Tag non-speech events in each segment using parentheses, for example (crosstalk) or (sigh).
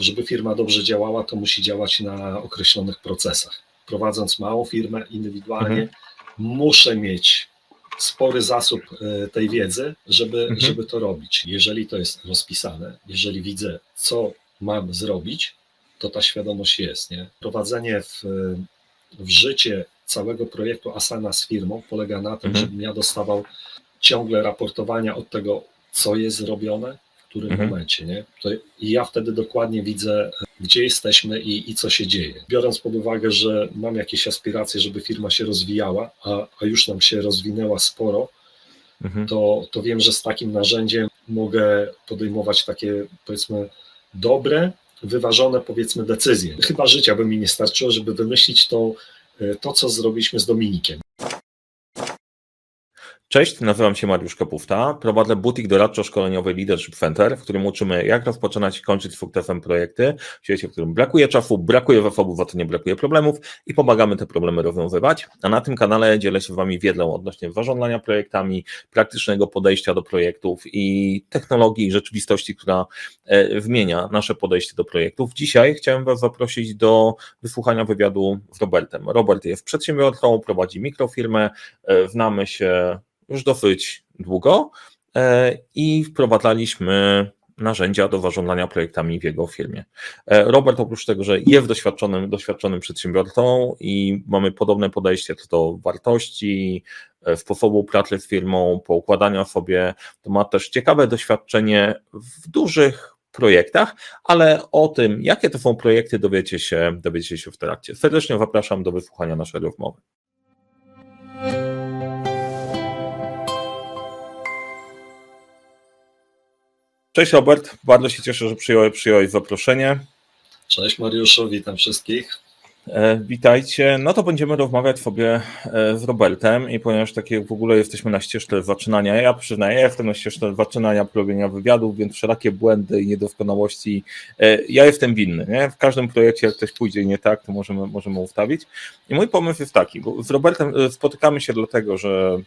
żeby firma dobrze działała, to musi działać na określonych procesach. Prowadząc małą firmę indywidualnie, mhm. muszę mieć spory zasób e, tej wiedzy, żeby, mhm. żeby to robić. Jeżeli to jest rozpisane, jeżeli widzę, co mam zrobić, to ta świadomość jest. Nie? Prowadzenie w, w życie całego projektu Asana z firmą polega na tym, mhm. żebym ja dostawał ciągle raportowania od tego, co jest zrobione, którym mhm. momencie. Nie? To I ja wtedy dokładnie widzę, gdzie jesteśmy i, i co się dzieje. Biorąc pod uwagę, że mam jakieś aspiracje, żeby firma się rozwijała, a, a już nam się rozwinęła sporo, mhm. to, to wiem, że z takim narzędziem mogę podejmować takie, powiedzmy, dobre, wyważone, powiedzmy, decyzje. Chyba życia by mi nie starczyło, żeby wymyślić to, to co zrobiliśmy z Dominikiem. Cześć, nazywam się Mariusz Kapufta. Prowadzę butik doradczo-szkoleniowy Leadership Center, w którym uczymy, jak rozpoczynać i kończyć sukcesem projekty w świecie, w którym brakuje czasu, brakuje zasobów, a to nie brakuje problemów i pomagamy te problemy rozwiązywać. A na tym kanale dzielę się z Wami wiedzą odnośnie zarządzania projektami, praktycznego podejścia do projektów i technologii i rzeczywistości, która e, zmienia nasze podejście do projektów. Dzisiaj chciałem Was zaprosić do wysłuchania wywiadu z Robertem. Robert jest przedsiębiorcą, prowadzi mikrofirmę, e, znamy się już dosyć długo e, i wprowadzaliśmy narzędzia do zarządzania projektami w jego firmie. E, Robert oprócz tego, że jest doświadczonym, doświadczonym przedsiębiorcą i mamy podobne podejście do wartości, e, sposobu pracy z firmą, poukładania sobie, to ma też ciekawe doświadczenie w dużych projektach, ale o tym, jakie to są projekty, dowiecie się, dowiecie się w trakcie. Serdecznie zapraszam do wysłuchania naszej rozmowy. Cześć Robert, bardzo się cieszę, że przyjąłeś, przyjąłeś zaproszenie. Cześć Mariuszu, witam wszystkich. E, witajcie. No to będziemy rozmawiać sobie e, z Robertem i ponieważ takie w ogóle jesteśmy na ścieżce zaczynania, ja przyznaję, ja jestem na ścieżce zaczynania robienia wywiadów, więc wszelakie błędy i niedoskonałości, e, ja jestem winny. Nie? W każdym projekcie, jak coś pójdzie nie tak, to możemy, możemy ustawić. I mój pomysł jest taki, bo z Robertem spotykamy się dlatego, że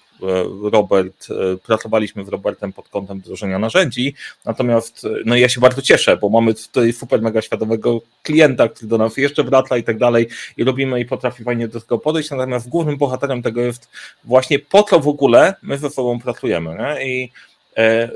Robert, pracowaliśmy z Robertem pod kątem wdrożenia narzędzi, natomiast no ja się bardzo cieszę, bo mamy tutaj super mega świadomego klienta, który do nas jeszcze wraca i tak dalej, i robimy i potrafi fajnie do tego podejść, natomiast głównym bohaterem tego jest właśnie po co w ogóle my ze sobą pracujemy. Nie? I e,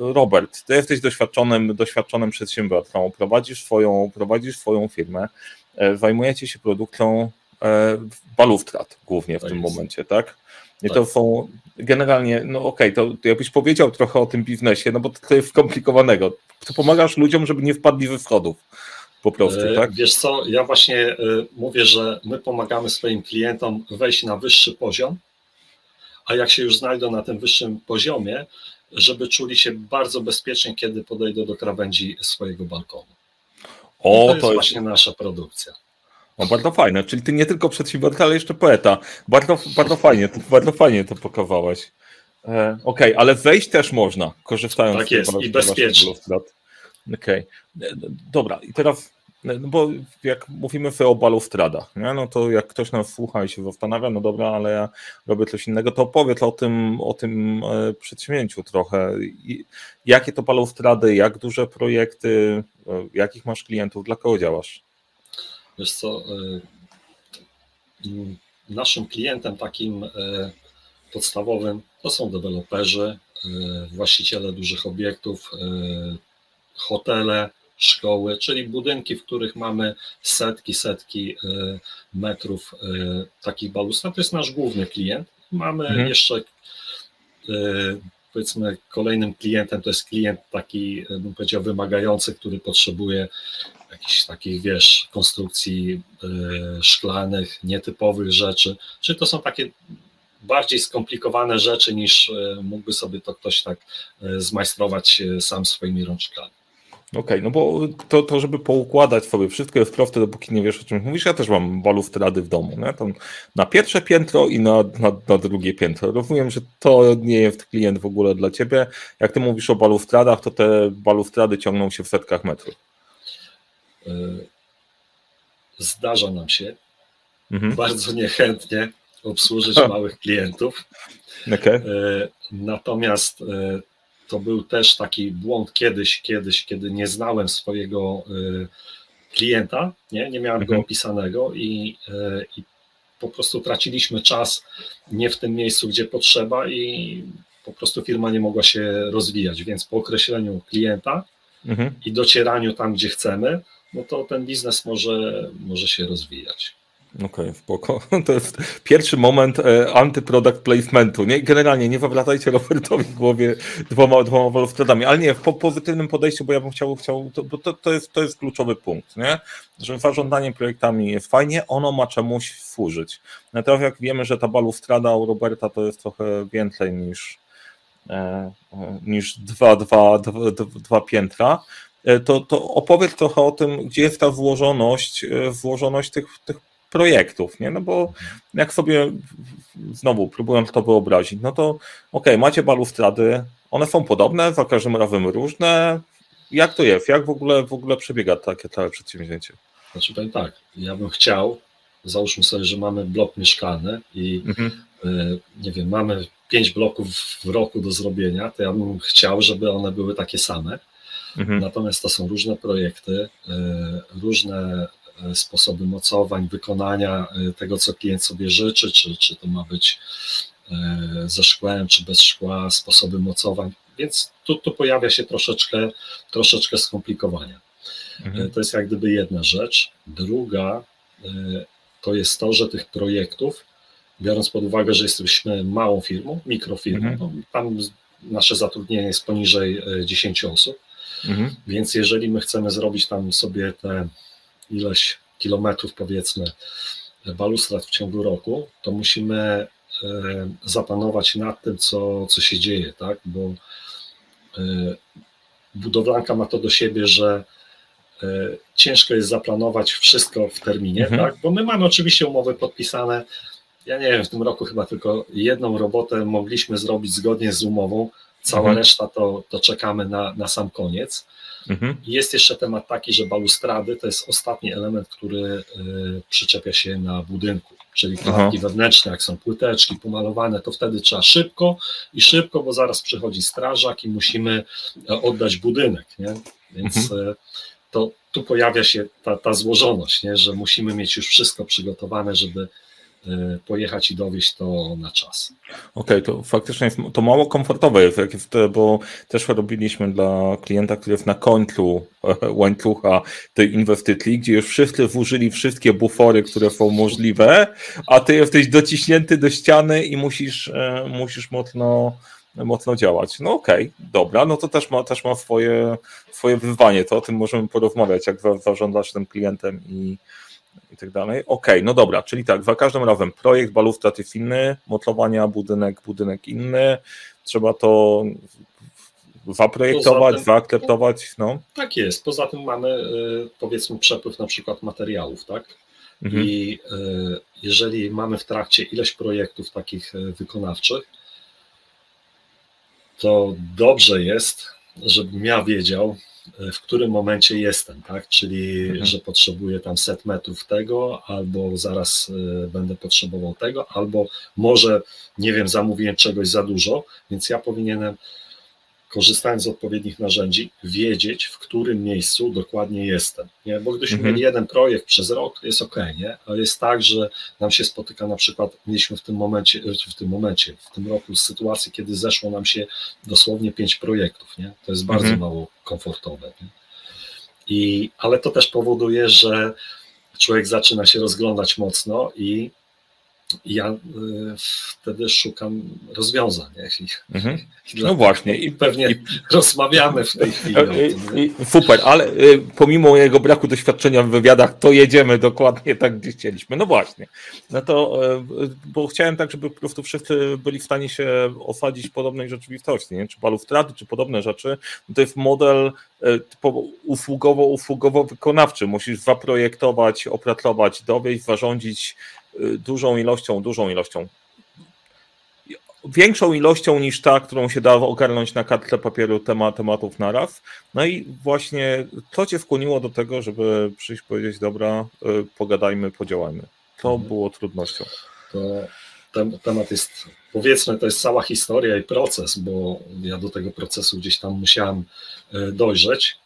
Robert, ty jesteś doświadczonym, doświadczonym przedsiębiorcą, prowadzisz swoją, prowadzisz swoją firmę, e, zajmujecie się produkcją e, balustrat głównie w tym momencie, tak? I to są generalnie, no okej, okay, to, to jakbyś powiedział trochę o tym biznesie, no bo to jest skomplikowanego. To pomagasz ludziom, żeby nie wpadli ze schodów po prostu, e, tak? Wiesz co, ja właśnie e, mówię, że my pomagamy swoim klientom wejść na wyższy poziom, a jak się już znajdą na tym wyższym poziomie, żeby czuli się bardzo bezpiecznie, kiedy podejdą do krawędzi swojego balkonu. O, to, jest to jest właśnie nasza produkcja. O, bardzo fajne, czyli ty nie tylko przedsiębiorca, ale jeszcze poeta. Bardzo, bardzo fajnie, to, bardzo fajnie to pokazałeś. E, Okej, okay, ale wejść też można, korzystając tak z tego. Tak jest, i bezpiecznie. Okej, okay. dobra. I teraz, no bo jak mówimy o balustradach, nie? no to jak ktoś nas słucha i się zastanawia, no dobra, ale ja robię coś innego, to opowiedz o tym, o tym e, przedsięwzięciu trochę. Jakie to balustrady, jak duże projekty, e, jakich masz klientów, dla kogo działasz? Wiesz co, e, naszym klientem takim podstawowym to są deweloperzy, właściciele dużych obiektów, hotele, szkoły, czyli budynki, w których mamy setki, setki e, metrów e, takich balustrad. To jest nasz główny klient. Mamy mhm. jeszcze e, powiedzmy kolejnym klientem to jest klient taki, bym powiedział, wymagający, który potrzebuje jakichś takich, wiesz, konstrukcji szklanych, nietypowych rzeczy. Czyli to są takie bardziej skomplikowane rzeczy niż mógłby sobie to ktoś tak zmajstrować sam swoimi rączkami. Okej, okay, no bo to, to, żeby poukładać sobie wszystko jest proste, dopóki nie wiesz o czym mówisz. Ja też mam balustrady w domu, nie? To na pierwsze piętro i na, na, na, drugie piętro. Rozumiem, że to nie jest klient w ogóle dla ciebie. Jak ty mówisz o balustradach, to te balustrady ciągną się w setkach metrów. E, zdarza nam się mhm. bardzo niechętnie obsłużyć (laughs) małych klientów. Okay. E, natomiast e, to był też taki błąd kiedyś, kiedyś, kiedy nie znałem swojego klienta, nie, nie miałem mhm. go opisanego i, i po prostu traciliśmy czas nie w tym miejscu, gdzie potrzeba i po prostu firma nie mogła się rozwijać, więc po określeniu klienta mhm. i docieraniu tam, gdzie chcemy, no to ten biznes może, może się rozwijać. Okej, okay, spoko. (laughs) To jest pierwszy moment e, antyproduct placementu. Nie? Generalnie nie wywracajcie Robertowi w głowie dwoma, dwoma walutami, ale nie, w po, pozytywnym podejściu, bo ja bym chciał, chciał to, bo to, to, jest, to jest kluczowy punkt, nie? że zarządzanie projektami jest fajnie, ono ma czemuś służyć. Natomiast jak wiemy, że ta balustrada u Roberta to jest trochę więcej niż, e, niż dwa, dwa, dwa, dwa piętra, e, to, to opowiedz trochę o tym, gdzie jest ta włożoność, e, włożoność tych, tych projektów, nie? No bo jak sobie znowu próbując to wyobrazić, no to ok, macie balustrady, one są podobne, za każdym razem różne. Jak to jest? Jak w ogóle w ogóle przebiega takie całe przedsięwzięcie? Znaczy powiem tak, ja bym chciał, załóżmy sobie, że mamy blok mieszkalny i mhm. y, nie wiem, mamy pięć bloków w roku do zrobienia, to ja bym chciał, żeby one były takie same. Mhm. Natomiast to są różne projekty, y, różne sposoby mocowań, wykonania e, tego, co klient sobie życzy, czy, czy to ma być e, ze szkłem, czy bez szkła, sposoby mocowań, więc tu, tu pojawia się troszeczkę, troszeczkę skomplikowania. Mhm. To jest jak gdyby jedna rzecz. Druga to jest to, że tych projektów, biorąc pod uwagę, że jesteśmy małą firmą, mikrofirmą, mhm. no, tam nasze zatrudnienie jest poniżej 10 osób, mhm. więc jeżeli my chcemy zrobić tam sobie te ileś kilometrów, powiedzmy, balustrad w ciągu roku, to musimy e, zapanować nad tym, co, co się dzieje, tak? Bo e, budowlanka ma to do siebie, że e, ciężko jest zaplanować wszystko w terminie, mhm. tak? Bo my mamy oczywiście umowy podpisane. Ja nie wiem, w tym roku chyba tylko jedną robotę mogliśmy zrobić zgodnie z umową. Cała mhm. reszta to, to czekamy na, na sam koniec. Mhm. Jest jeszcze temat taki, że balustrady to jest ostatni element, który y, przyczepia się na budynku, czyli klatki wewnętrzne, jak są płyteczki pomalowane, to wtedy trzeba szybko i szybko, bo zaraz przychodzi strażak i musimy e, oddać budynek, nie? Więc mhm. E, to tu pojawia się ta, ta złożoność, nie? że musimy mieć już wszystko przygotowane, żeby pojechać i dowieść to na czas. Okej, okay, to faktycznie jest, to mało komfortowe jest, jak jest, bo też robiliśmy dla klienta, który jest na końcu e, łańcucha tej inwestycji, gdzie już wszyscy włożyli wszystkie bufory, które są możliwe, a ty jesteś dociśnięty do ściany i musisz, e, musisz mocno mocno działać. No okej, okay, dobra, no to też ma, też ma swoje, swoje wyzwanie, to o tym możemy porozmawiać, jak zarządzasz tym klientem i, i tak dalej. Okej, okay, no dobra, czyli tak, za każdym razem projekt balustrad jest inny, motlowania, budynek, budynek inny, trzeba to zaprojektować, zaakceptować, no. Tak jest, poza tym mamy y, powiedzmy przepływ na przykład materiałów, tak? Mhm. I y, jeżeli mamy w trakcie ileś projektów takich y, wykonawczych, to dobrze jest, żebym ja wiedział, w którym momencie jestem, tak? Czyli, mhm. że potrzebuję tam set metrów tego, albo zaraz y, będę potrzebował tego, albo może, nie wiem, zamówiłem czegoś za dużo, więc ja powinienem korzystając z odpowiednich narzędzi, wiedzieć, w którym miejscu dokładnie jestem. Nie? Bo gdybyśmy mhm. mieli jeden projekt przez rok, jest ok, nie? ale jest tak, że nam się spotyka na przykład, mieliśmy w tym momencie, w tym momencie, w tym roku sytuację, kiedy zeszło nam się dosłownie pięć projektów. Nie? To jest bardzo mhm. mało komfortowe. Nie? I, ale to też powoduje, że człowiek zaczyna się rozglądać mocno i ja y, wtedy szukam rozwiązań. Mhm. no właśnie. I pewnie i, rozmawiamy w tej chwili. I, super, ale y, pomimo jego braku doświadczenia w wywiadach, to jedziemy dokładnie tak, gdzie chcieliśmy. No właśnie. No to, y, bo chciałem tak, żeby po prostu wszyscy byli w stanie się osadzić w podobnej rzeczywistości, nie? czy balustrady, czy podobne rzeczy. No to jest model typowo usługowo-usługowo-wykonawczy. Musisz zaprojektować, opracować, dowieść, zarządzić dużą ilością, dużą ilością, większą ilością niż ta, którą się da ogarnąć na kartce papieru temat, tematów naraz. No i właśnie to cię skłoniło do tego, żeby przyjść powiedzieć, dobra, y, pogadajmy, podziałajmy. To mhm. było trudnością. To temat jest powiedzmy, to jest cała historia i proces, bo ja do tego procesu gdzieś tam musiałem e, dojrzeć.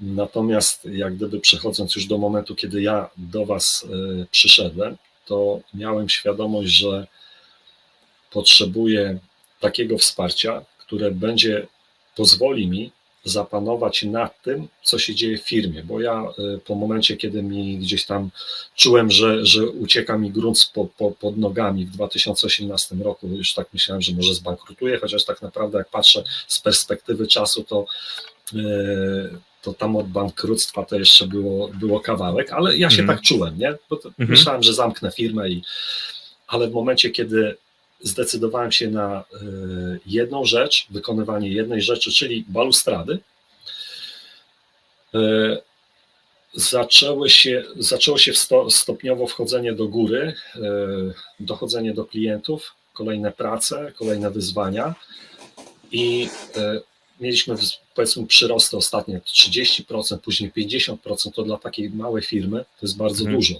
Natomiast jak gdyby przechodząc już do momentu, kiedy ja do Was e, przyszedłem, to miałem świadomość, że potrzebuję takiego wsparcia, które będzie pozwoli mi zapanować nad tym, co się dzieje w firmie, bo ja y, po momencie, kiedy mi gdzieś tam czułem, że, że ucieka mi grunt po, po, pod nogami w 2018 roku, już tak myślałem, że może zbankrutuję, chociaż tak naprawdę jak patrzę z perspektywy czasu, to y, to tam od bankructwa to jeszcze było, było kawałek, ale ja się mhm. tak czułem, nie? Bo mhm. Myślałem, że zamknę firmę, i, ale w momencie, kiedy zdecydowałem się na e, jedną rzecz, wykonywanie jednej rzeczy, czyli balustrady. E, zaczęły się, zaczęło się stopniowo wchodzenie do góry, e, dochodzenie do klientów, kolejne prace, kolejne wyzwania i mieliśmy powiedzmy przyrosty ostatnie 30%, później 50%, to dla takiej małej firmy to jest bardzo mhm. dużo.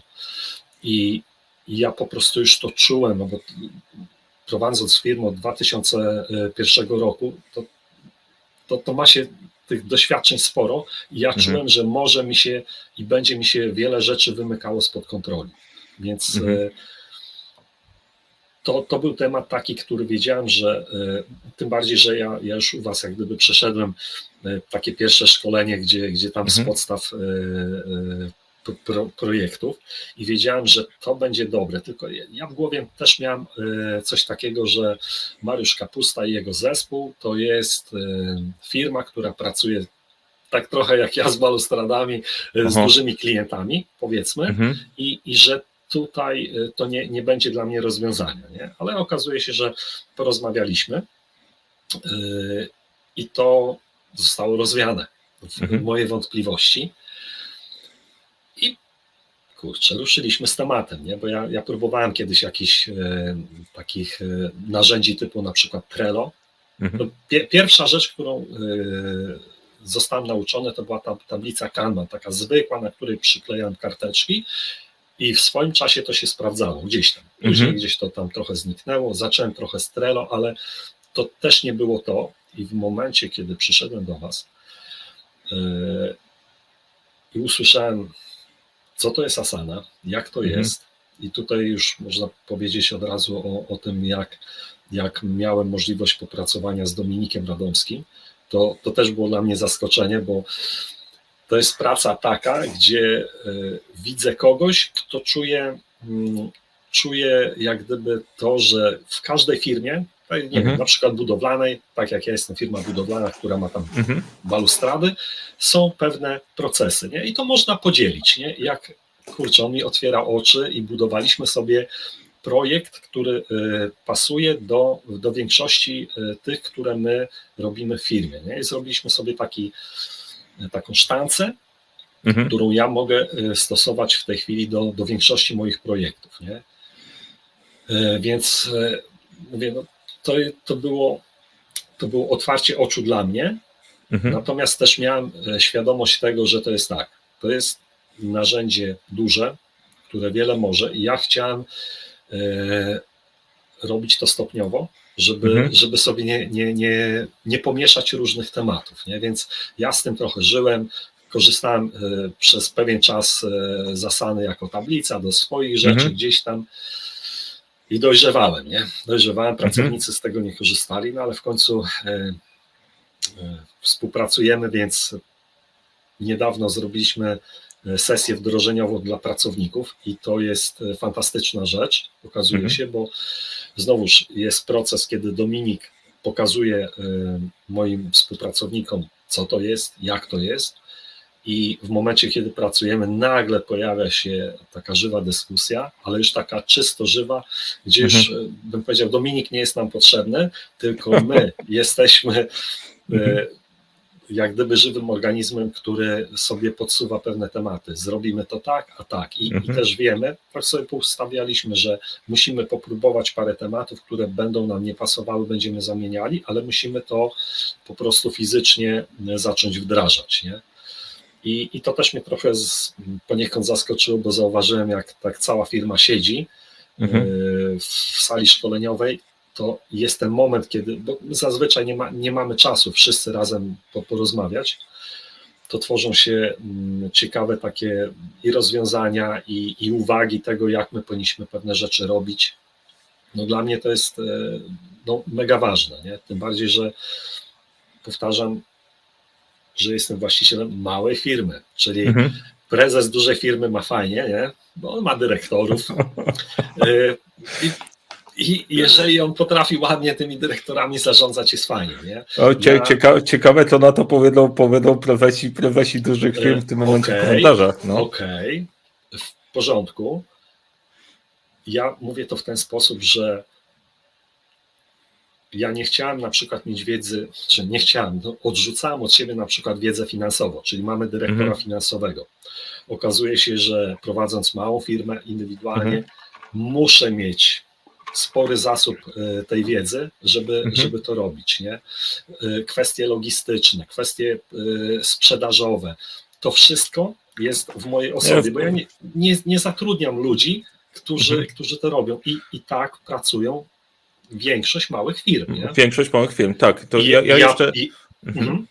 I ja po prostu już to czułem, no bo prowadząc firmę od 2001 roku, to, to, to ma się tych doświadczeń sporo i ja mhm. czułem, że może mi się i będzie mi się wiele rzeczy wymykało spod kontroli. Więc mhm. E, to, to był temat taki, który wiedziałem, że e, tym bardziej, że ja, ja już u Was jak gdyby przeszedłem e, takie pierwsze szkolenie, gdzie, gdzie tam mhm. z podstaw pro, projektów i wiedziałem, że to będzie dobre. Tylko ja w głowie też miałem e, coś takiego, że Mariusz Kapusta i jego zespół to jest e, firma, która pracuje tak trochę jak ja z balustradami, e, z Aha. dużymi klientami, powiedzmy, mhm. i, i że tutaj to nie, nie będzie dla mnie rozwiązania. Nie? Ale okazuje się, że porozmawialiśmy i to zostało rozwiane. Mhm. Moje wątpliwości kurczę, ruszyliśmy z tematem, nie? bo ja, ja próbowałem kiedyś jakichś e, takich narzędzi typu na przykład Trello. Mhm. Pie, pierwsza rzecz, którą zostałem nauczony, to była ta tablica Kanban, taka zwykła, na której przyklejałem karteczki i w swoim czasie to się sprawdzało gdzieś tam. Później mhm. gdzieś to tam trochę zniknęło, zacząłem trochę z Trello, ale to też nie było to i w momencie, kiedy przyszedłem do Was yy, i usłyszałem co to jest asana, jak to mhm. jest. I tutaj już można powiedzieć od razu o, o tym, jak, jak miałem możliwość popracowania z Dominikiem Radomskim. To, to też było dla mnie zaskoczenie, bo to jest praca taka, gdzie y, widzę kogoś, kto czuje, y, czuje jak gdyby to, że w każdej firmie tak, nie mhm. wiem, na przykład budowlanej, tak jak ja jestem firma budowlana, która ma tam mhm. balustrady, są pewne procesy, nie? I to można podzielić, nie? Jak, kurczę, on mi otwiera oczy i budowaliśmy sobie projekt, który y, pasuje do, do większości y, tych, które my robimy w firmie, nie? I zrobiliśmy sobie taki, taką sztancę, mhm. którą ja mogę y, stosować w tej chwili do, do większości moich projektów, nie? Więc mówię, no, to, to, było, to było otwarcie oczu dla mnie, mhm. natomiast też miałem e, świadomość tego, że to jest tak, to jest narzędzie duże, które wiele może i ja chciałem e, robić to stopniowo, żeby, mhm. żeby sobie nie, nie, nie, nie pomieszać różnych tematów, nie? więc ja z tym trochę żyłem, korzystałem e, przez pewien czas e, z Asany jako tablica do swoich rzeczy, mhm. gdzieś tam i dojrzewałem, nie? Dojrzewałem, mhm. pracownicy mhm. z tego nie korzystali, no ale w końcu e, współpracujemy, więc niedawno zrobiliśmy sesję wdrożeniową dla pracowników i to jest fantastyczna rzecz, okazuje mhm. się, bo znowuż jest proces, kiedy Dominik pokazuje e, moim współpracownikom, co to jest, jak to jest, i w momencie, kiedy pracujemy, nagle pojawia się taka żywa dyskusja, ale już taka czysto żywa, gdzie już mhm. E, bym powiedział, Dominik nie jest nam potrzebny, tylko my (laughs) jesteśmy e. jak gdyby żywym organizmem, który sobie podsuwa pewne tematy. Zrobimy to tak, a tak. I, mhm. i też wiemy, tak sobie poustawialiśmy, że musimy popróbować parę tematów, które będą nam nie pasowały, będziemy zamieniali, ale musimy to po prostu fizycznie zacząć wdrażać. Nie? I, I to też mnie trochę z, poniekąd zaskoczyło, bo zauważyłem, jak tak cała firma siedzi mhm. E, w sali szkoleniowej to jest ten moment, kiedy, bo zazwyczaj nie, ma, nie mamy czasu wszyscy razem porozmawiać, to tworzą się mm, ciekawe takie i rozwiązania, i, i uwagi tego, jak my powinniśmy pewne rzeczy robić. No dla mnie to jest e, no, mega ważne, nie? tym bardziej, że powtarzam, że jestem właścicielem małej firmy, czyli mhm. prezes dużej firmy ma fajnie, nie? bo on ma dyrektorów. (laughs) E, I i jeżeli on potrafi ładnie tymi dyrektorami zarządzać, jest fajnie. Nie? O, cie, ja... ciekawe, ciekawe, to na to powiedzą, powiedzą prezesi, prezesi dużych firm w tym momencie okay. No. Okej, okay. w porządku. Ja mówię to w ten sposób, że ja nie chciałem na przykład mieć wiedzy, czy nie chciałem, no, odrzucałem od siebie na przykład wiedzę finansową, czyli mamy dyrektora mhm. finansowego. Okazuje się, że prowadząc małą firmę indywidualnie, mhm. muszę mieć spory zasób e, tej wiedzy, żeby, mhm. żeby to robić. Nie? E, kwestie logistyczne, kwestie e, sprzedażowe, to wszystko jest w mojej osobie, bo ja nie, nie, nie zatrudniam ludzi, którzy, mhm. którzy to robią i, i tak pracują większość małych firm. Nie? Większość małych firm, tak. To I, ja, ja, jeszcze. I, mhm.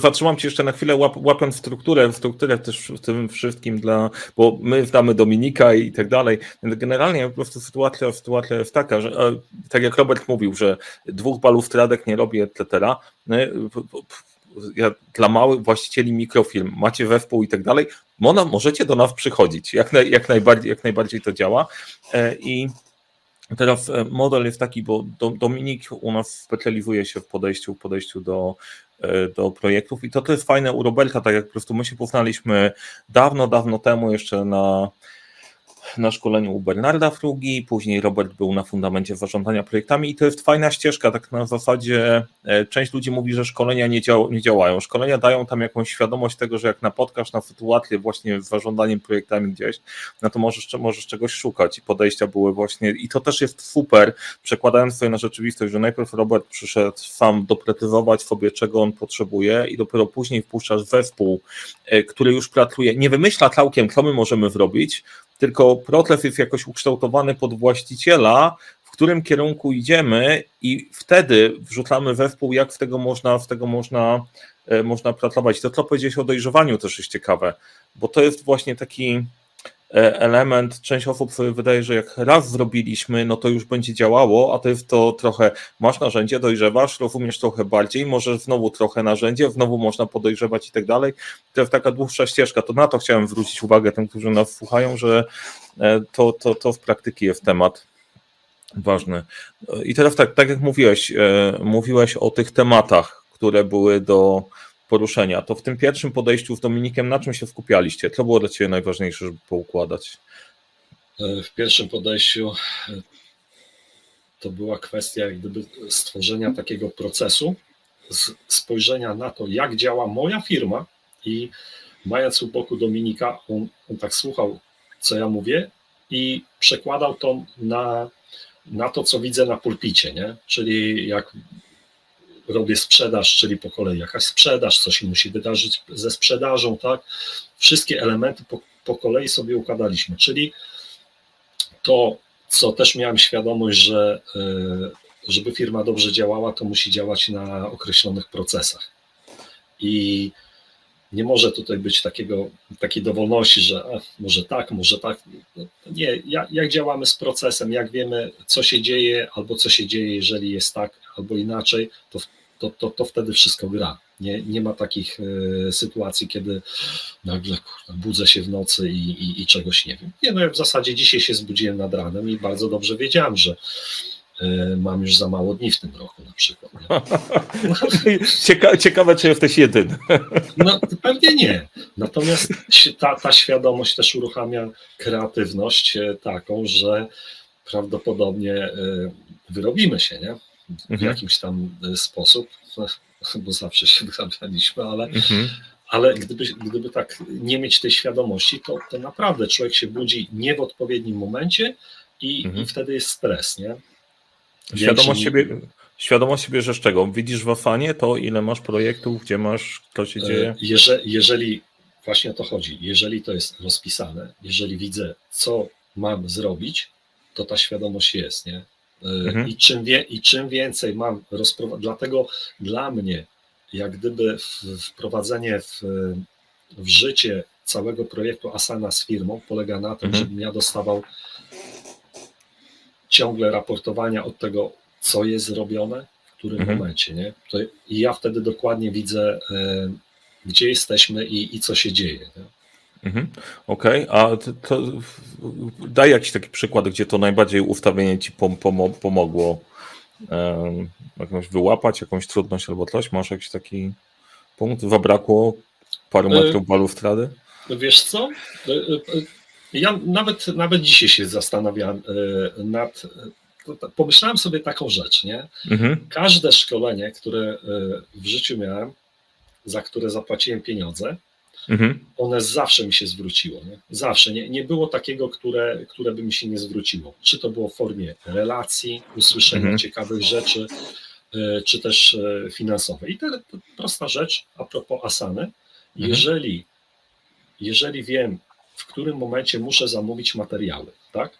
Zatrzymam Ci jeszcze na chwilę, łap, łapiąc strukturę, strukturę też w tym wszystkim dla, bo my znamy Dominika i tak dalej. Generalnie po prostu sytuacja, sytuacja jest taka, że e, tak jak Robert mówił, że dwóch balów tradek nie robi, etc. No, ja, dla małych właścicieli mikrofilm, macie wespół i tak dalej, możecie do nas przychodzić. Jak, naj, jak, najbardziej, jak najbardziej to działa. E, I Teraz e, model jest taki, bo Dominik u nas specjalizuje się w podejściu, w podejściu do, e, do projektów. I to, to jest fajne u tak jak po prostu my się poznaliśmy dawno, dawno temu jeszcze na na szkoleniu u Bernarda Frugi, później Robert był na fundamencie zarządzania projektami i to jest fajna ścieżka, tak na zasadzie e, część ludzi mówi, że szkolenia nie, dział, nie działają. Szkolenia dają tam jakąś świadomość tego, że jak napotkasz na sytuację właśnie z zarządzaniem projektami gdzieś, no to możesz, możesz czegoś szukać i podejścia były właśnie, i to też jest super, przekładając sobie na rzeczywistość, że najpierw Robert przyszedł sam doprecyzować sobie, czego on potrzebuje i dopiero później wpuszczasz zespół, e, który już pracuje, nie wymyśla całkiem, co my możemy zrobić, tylko proces jest jakoś ukształtowany pod właściciela, w którym kierunku idziemy i wtedy wrzucamy zespół, jak w tego można, w tego można, e, można pracować. To, co powiedziałeś o dojrzewaniu też jest ciekawe, bo to jest właśnie taki element, część osób wydaje, że jak raz zrobiliśmy, no to już będzie działało, a to jest to trochę, masz narzędzie, dojrzewasz, rozumiesz trochę bardziej, może znowu trochę narzędzie, znowu można podejrzewać i tak dalej. To jest taka dłuższa ścieżka, to na to chciałem zwrócić uwagę tym, którzy nas słuchają, że e, to, to, to w praktyce jest temat ważny. I teraz tak, tak jak mówiłeś, e, mówiłeś o tych tematach, które były do poruszenia, to w tym pierwszym podejściu z Dominikiem na czym się skupialiście? Co było dla Ciebie najważniejsze, żeby poukładać? E, w pierwszym podejściu e, to była kwestia jak gdyby stworzenia takiego procesu, spojrzenia na to, jak działa moja firma i mając u boku Dominika, on, on tak słuchał, co ja mówię i przekładał to na, na to, co widzę na pulpicie, nie? czyli jak robię sprzedaż, czyli po kolei jakaś sprzedaż, coś się musi wydarzyć ze sprzedażą, tak? Wszystkie elementy po, po kolei sobie układaliśmy, czyli to, co też miałem świadomość, że e, żeby firma dobrze działała, to musi działać na określonych procesach. I nie może tutaj być takiego, takiej dowolności, że może tak, może tak. No, nie, jak, jak działamy z procesem, jak wiemy, co się dzieje, albo co się dzieje, jeżeli jest tak, albo inaczej, to, to, to, to wtedy wszystko gra. Nie, nie ma takich y, sytuacji, kiedy nagle kurwa, budzę się w nocy i, i, i, czegoś nie wiem. Nie, no ja w zasadzie dzisiaj się zbudziłem nad ranem i bardzo dobrze wiedziałem, że mam już za mało dni w tym roku na przykład. (laughs) Cieka, ciekawe, czy jesteś jedyny. No pewnie nie. Natomiast ta, ta świadomość też uruchamia kreatywność e, taką, że prawdopodobnie wyrobimy się, nie? w mhm. jakimś tam e, sposób, (laughs) bo zawsze się wyrabialiśmy, ale, mhm. ale gdyby, gdyby tak nie mieć tej świadomości, to, to naprawdę człowiek się budzi nie w odpowiednim momencie i, mhm. i wtedy jest stres, nie? Świadomość siebie, świadomość siebie, że z czego? Widzisz w to, ile masz projektów, gdzie masz, co się e, dzieje? Jeżeli, jeżeli właśnie o to chodzi, jeżeli to jest rozpisane, jeżeli widzę, co mam zrobić, to ta świadomość jest, nie? mhm. i, czym wie, i czym więcej mam rozprowadzać, dlatego dla mnie jak gdyby wprowadzenie w, w życie całego projektu Asana z firmą polega na tym, mhm. żebym ja dostawał ciągle raportowania od tego, co jest zrobione, w którym mhm. momencie. Nie? To, I ja wtedy dokładnie widzę, e, gdzie jesteśmy i, i co się dzieje. Nie? Mhm. Okej, okay. a to, to, daj jakiś taki przykład, gdzie to najbardziej ustawienie ci pom, pom, pomogło um, jakąś wyłapać, jakąś trudność albo coś? Masz jakiś taki punkt? Zabrakło paru e, metrów balustrady? Wiesz co? Ja nawet, nawet dzisiaj się zastanawiam nad. Pomyślałem sobie taką rzecz, nie? Mhm. Każde szkolenie, które w życiu miałem, za które zapłaciłem pieniądze, mhm. one zawsze mi się zwróciło. Nie? Zawsze. Nie, nie było takiego, które, które by mi się nie zwróciło. Czy to było w formie relacji, usłyszenia mhm. ciekawych rzeczy, czy też e, finansowej. I to, to prosta rzecz a propos Asany. Mhm. Jeżeli, jeżeli wiem, w którym momencie muszę zamówić materiały, tak?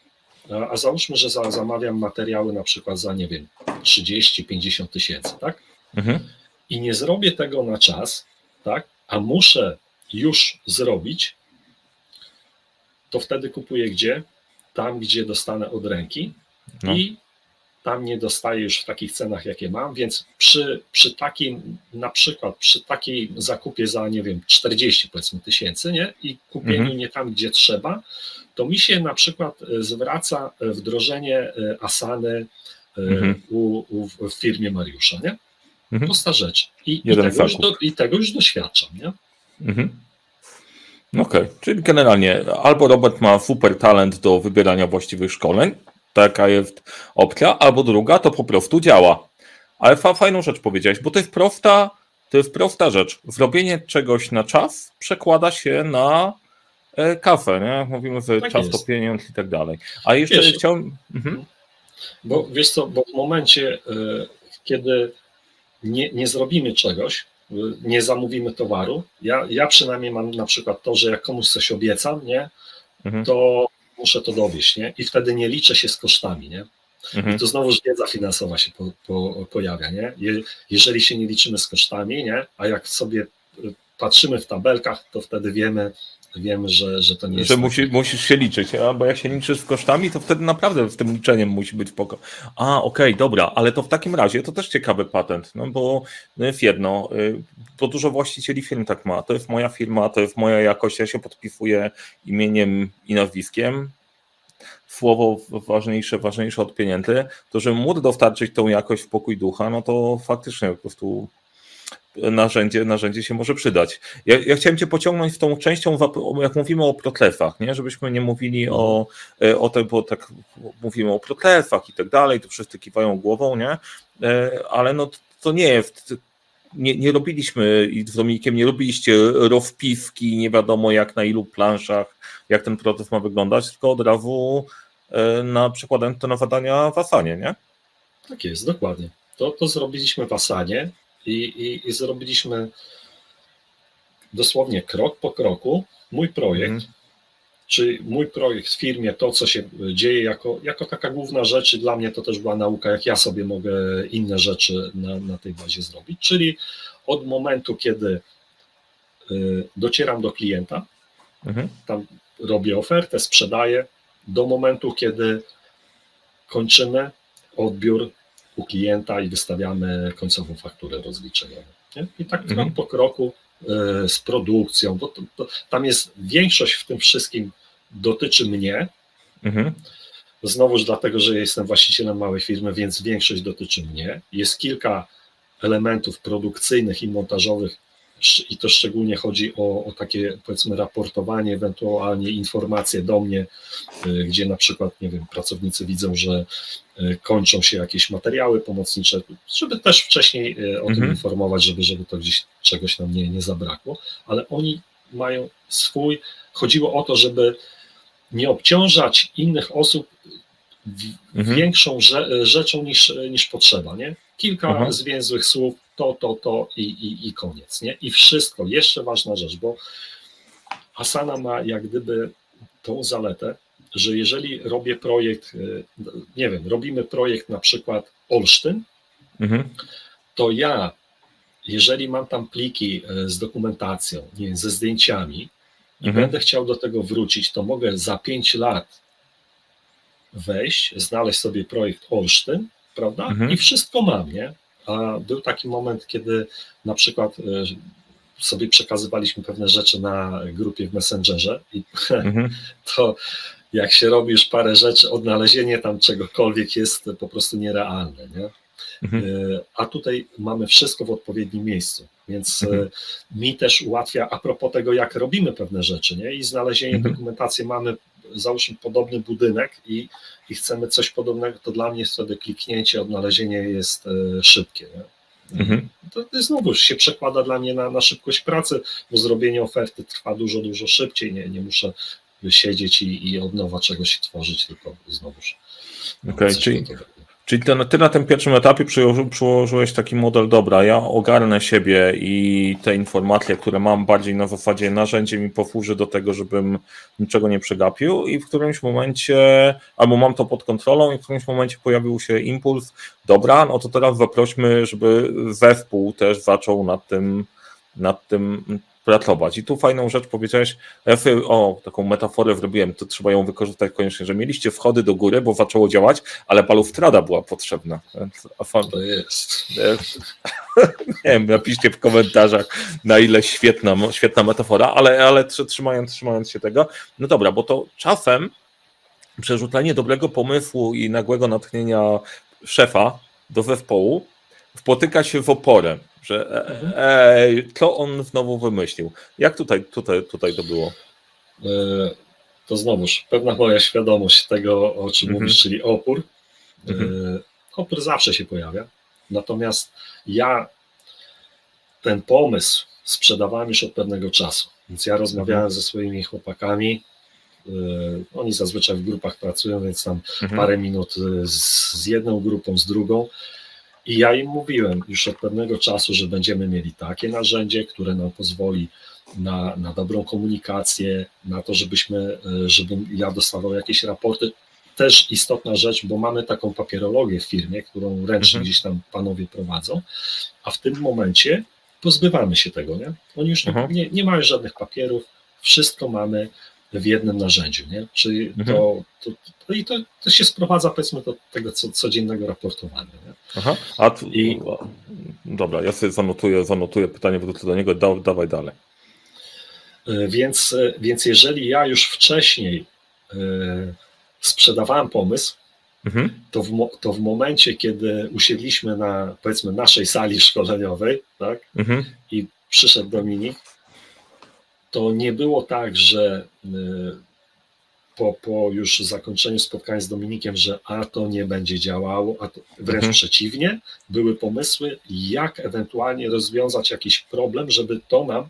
A, a załóżmy, że za, zamawiam materiały na przykład za, nie wiem, 30-50 tysięcy, tak? Mhm. I nie zrobię tego na czas, tak? A muszę już zrobić, to wtedy kupuję gdzie? Tam, gdzie dostanę od ręki no. i tam nie dostaję już w takich cenach, jakie mam, więc przy, przy takim, na przykład przy takiej zakupie za, nie wiem, 40 powiedzmy tysięcy, nie? I kupieniu mhm. nie tam, gdzie trzeba, to mi się na przykład e, zwraca e, wdrożenie e, Asany mhm. u, u, w firmie Mariusza, nie? Mhm. Prosta rzecz. I, i, tego już do, I tego już doświadczam, nie? Mhm. Okej, okay. czyli generalnie albo Robert ma super talent do wybierania właściwych szkoleń, taka jest opcja, albo druga to po prostu działa. Ale fa fajną rzecz powiedziałeś, bo to jest prosta, to jest prosta rzecz. Zrobienie czegoś na czas przekłada się na e, kafę, nie? Mówimy, że tak czas jest. to pieniądz i tak dalej. A jeszcze wiesz, chciałem... Mhm. Bo wiesz co, bo w momencie, y, kiedy nie, nie zrobimy czegoś, nie zamówimy towaru. Ja, ja przynajmniej mam na przykład to, że jak komuś coś obiecam, nie, mhm. to muszę to dowieść, nie? I wtedy nie liczę się z kosztami, nie? Mhm. I tu znowuż wiedza finansowa się po, po, pojawia, nie? Je, jeżeli się nie liczymy z kosztami, nie? A jak sobie patrzymy w tabelkach, to wtedy wiemy, wiemy, że, że to nie jest. Że musi, musisz się liczyć, a? bo jak się liczysz z kosztami, to wtedy naprawdę z tym liczeniem musi być spoko. A, okej, okay, dobra, ale to w takim razie to też ciekawy patent, no bo no jest jedno, y, bo dużo właścicieli firm tak ma. To jest moja firma, to jest moja jakość, ja się podpisuję imieniem i nazwiskiem. Słowo ważniejsze, ważniejsze od pieniędzy, to że móc dostarczyć tą jakość w pokój ducha, no to faktycznie po prostu narzędzie, narzędzie się może przydać. Ja, ja chciałem Cię pociągnąć w tą częścią, jak mówimy o protlefach, nie? żebyśmy nie mówili o, e, o tym, bo tak mówimy o protlefach i tak dalej, to wszyscy kiwają głową, nie? E, ale no to nie nie, nie robiliśmy i z Dominikiem nie robiliście rozpiski, nie wiadomo jak na ilu planszach, jak ten proces ma wyglądać, tylko od razu e, na przykładem to na zadania w Asanie, nie? Tak jest, dokładnie. To, to zrobiliśmy w Asanie i, i, i zrobiliśmy dosłownie krok po kroku mój projekt, mm. czy mój projekt w firmie, to co się dzieje jako, jako taka główna rzecz, dla mnie to też była nauka, jak ja sobie mogę inne rzeczy na, na tej bazie zrobić, czyli od momentu, kiedy y, docieram do klienta, mm. tam robię ofertę, sprzedaję, do momentu, kiedy kończymy odbiór u klienta i wystawiamy końcową fakturę rozliczeniową. Nie? I tak krok mhm. po kroku y, z produkcją, bo to, to, tam jest większość w tym wszystkim dotyczy mnie. Mhm. Znowuż dlatego, że jestem właścicielem małej firmy, więc większość dotyczy mnie. Jest kilka elementów produkcyjnych i montażowych, i to szczególnie chodzi o, o, takie powiedzmy raportowanie, ewentualnie informacje do mnie, y, gdzie na przykład, nie wiem, pracownicy widzą, że y, kończą się jakieś materiały pomocnicze, żeby też wcześniej y, o mhm. tym informować, żeby, żeby to gdzieś czegoś nam nie, nie zabrakło, ale oni mają swój, chodziło o to, żeby nie obciążać innych osób mhm. większą rzeczą niż, niż potrzeba, nie? Kilka mhm. zwięzłych słów, to, to, to i, i, i koniec, nie? I wszystko. Jeszcze ważna rzecz, bo Asana ma jak gdyby tą zaletę, że jeżeli robię projekt, nie wiem, robimy projekt na przykład Olsztyn, mhm. to ja, jeżeli mam tam pliki z dokumentacją, nie wiem, ze zdjęciami i mhm. będę chciał do tego wrócić, to mogę za 5 lat wejść, znaleźć sobie projekt Olsztyn, prawda? Mhm. I wszystko mam, nie? A był taki moment, kiedy na przykład e, sobie przekazywaliśmy pewne rzeczy na grupie w Messengerze i (laughs) mhm. to jak się robi już parę rzeczy, odnalezienie tam czegokolwiek jest po prostu nierealne, nie? Mhm. E, a tutaj mamy wszystko w odpowiednim miejscu, więc e, mhm. mi też ułatwia a propos tego, jak robimy pewne rzeczy, nie? I znalezienie mhm. dokumentacji mamy, załóżmy, podobny budynek i, i chcemy coś podobnego, to dla mnie wtedy kliknięcie, odnalezienie jest e, szybkie, nie? Mhm. To, to znowu się przekłada dla mnie na, na szybkość pracy, bo zrobienie oferty trwa dużo, dużo szybciej. Nie, nie muszę siedzieć i, i od nowa czegoś tworzyć, tylko znowuż. Okej, okay, czyli, Czyli ty, na tym pierwszym etapie przyłożyłeś taki model, dobra, ja ogarnę siebie i te informacje, które mam bardziej na zasadzie narzędzie mi posłuży do tego, żebym niczego nie przegapił i w którymś momencie, albo mam to pod kontrolą i w którymś momencie pojawił się impuls, dobra, no to teraz zaprośmy, żeby zespół też zaczął nad tym, nad tym pracować. I tu fajną rzecz powiedziałeś, o, taką metaforę zrobiłem, to trzeba ją wykorzystać koniecznie, że mieliście wchody do góry, bo zaczęło działać, ale baluftrada była potrzebna. A. To jest. (laughs) Nie wiem, napiszcie w komentarzach, na ile świetna, świetna metafora, ale, ale trzymając, trzymając się tego, no dobra, bo to czasem przerzucanie dobrego pomysłu i nagłego natchnienia szefa do zespołu spotyka się w oporem że e, mhm. ej, co on znowu wymyślił. Jak tutaj, tutaj, tutaj to było? E, to znowuż pewna moja świadomość tego, o czym mhm. mówisz, czyli opór. E, mhm. Opór zawsze się pojawia. Natomiast ja ten pomysł sprzedawałem już od pewnego czasu. Więc ja rozmawiałem mhm. ze swoimi chłopakami. Oni zazwyczaj w grupach pracują, więc tam mhm. parę minut z, z jedną grupą, z drugą. I ja im mówiłem już od pewnego czasu, że będziemy mieli takie narzędzie, które nam pozwoli na, na dobrą komunikację, na to, żebyśmy, e, żebym ja dostawał jakieś raporty. Też istotna rzecz, bo mamy taką papierologię w firmie, którą ręcznie mhm. gdzieś tam panowie prowadzą, a w tym momencie pozbywamy się tego, nie? Oni już mhm. nie, nie mają żadnych papierów, wszystko mamy w jednym narzędziu, nie? Czyli mhm. to, to, to, i to, to się sprowadza powiedzmy do tego co, codziennego raportowania. Nie? Aha, a tu, I, dobra, ja sobie zanotuję, zanotuję pytanie, wrócę do niego, da, dawaj dalej. E, więc, e, więc jeżeli ja już wcześniej y, sprzedawałem pomysł, mhm. to, w, to w momencie, kiedy usiedliśmy na powiedzmy naszej sali szkoleniowej, tak, mhm. i przyszedł Dominik, to nie było tak, że y, po, po już zakończeniu spotkania z Dominikiem, że a to nie będzie działało, a to, wręcz mhm. przeciwnie, były pomysły, jak ewentualnie rozwiązać jakiś problem, żeby to nam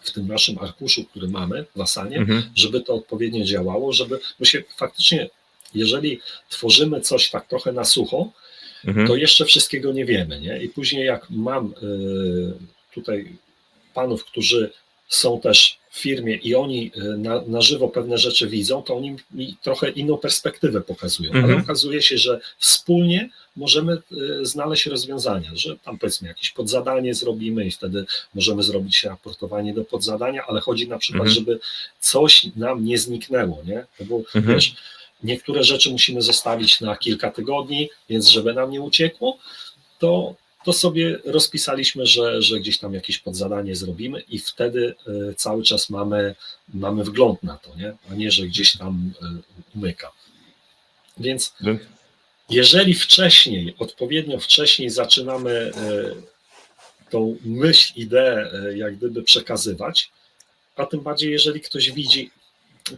w tym naszym arkuszu, który mamy w Asanie, mhm. żeby to odpowiednio działało, żeby, bo się faktycznie, jeżeli tworzymy coś tak trochę na sucho, mhm. to jeszcze wszystkiego nie wiemy, nie? I później jak mam y, tutaj panów, którzy są też w firmie i oni e, na, na żywo pewne rzeczy widzą, to oni mi trochę inną perspektywę pokazują, mhm. ale okazuje się, że wspólnie możemy e, znaleźć rozwiązania, że tam powiedzmy jakieś podzadanie zrobimy i wtedy możemy zrobić raportowanie do podzadania, ale chodzi na przykład, mhm. żeby coś nam nie zniknęło, nie? No bo mhm. wiesz, niektóre rzeczy musimy zostawić na kilka tygodni, więc żeby nam nie uciekło, to to sobie rozpisaliśmy, że, że gdzieś tam jakieś podzadanie zrobimy i wtedy e, cały czas mamy, mamy wgląd na to, nie? a nie, że gdzieś tam e, umyka. Więc jeżeli wcześniej, odpowiednio wcześniej zaczynamy e, tą myśl, ideę jak gdyby przekazywać, a tym bardziej jeżeli ktoś widzi,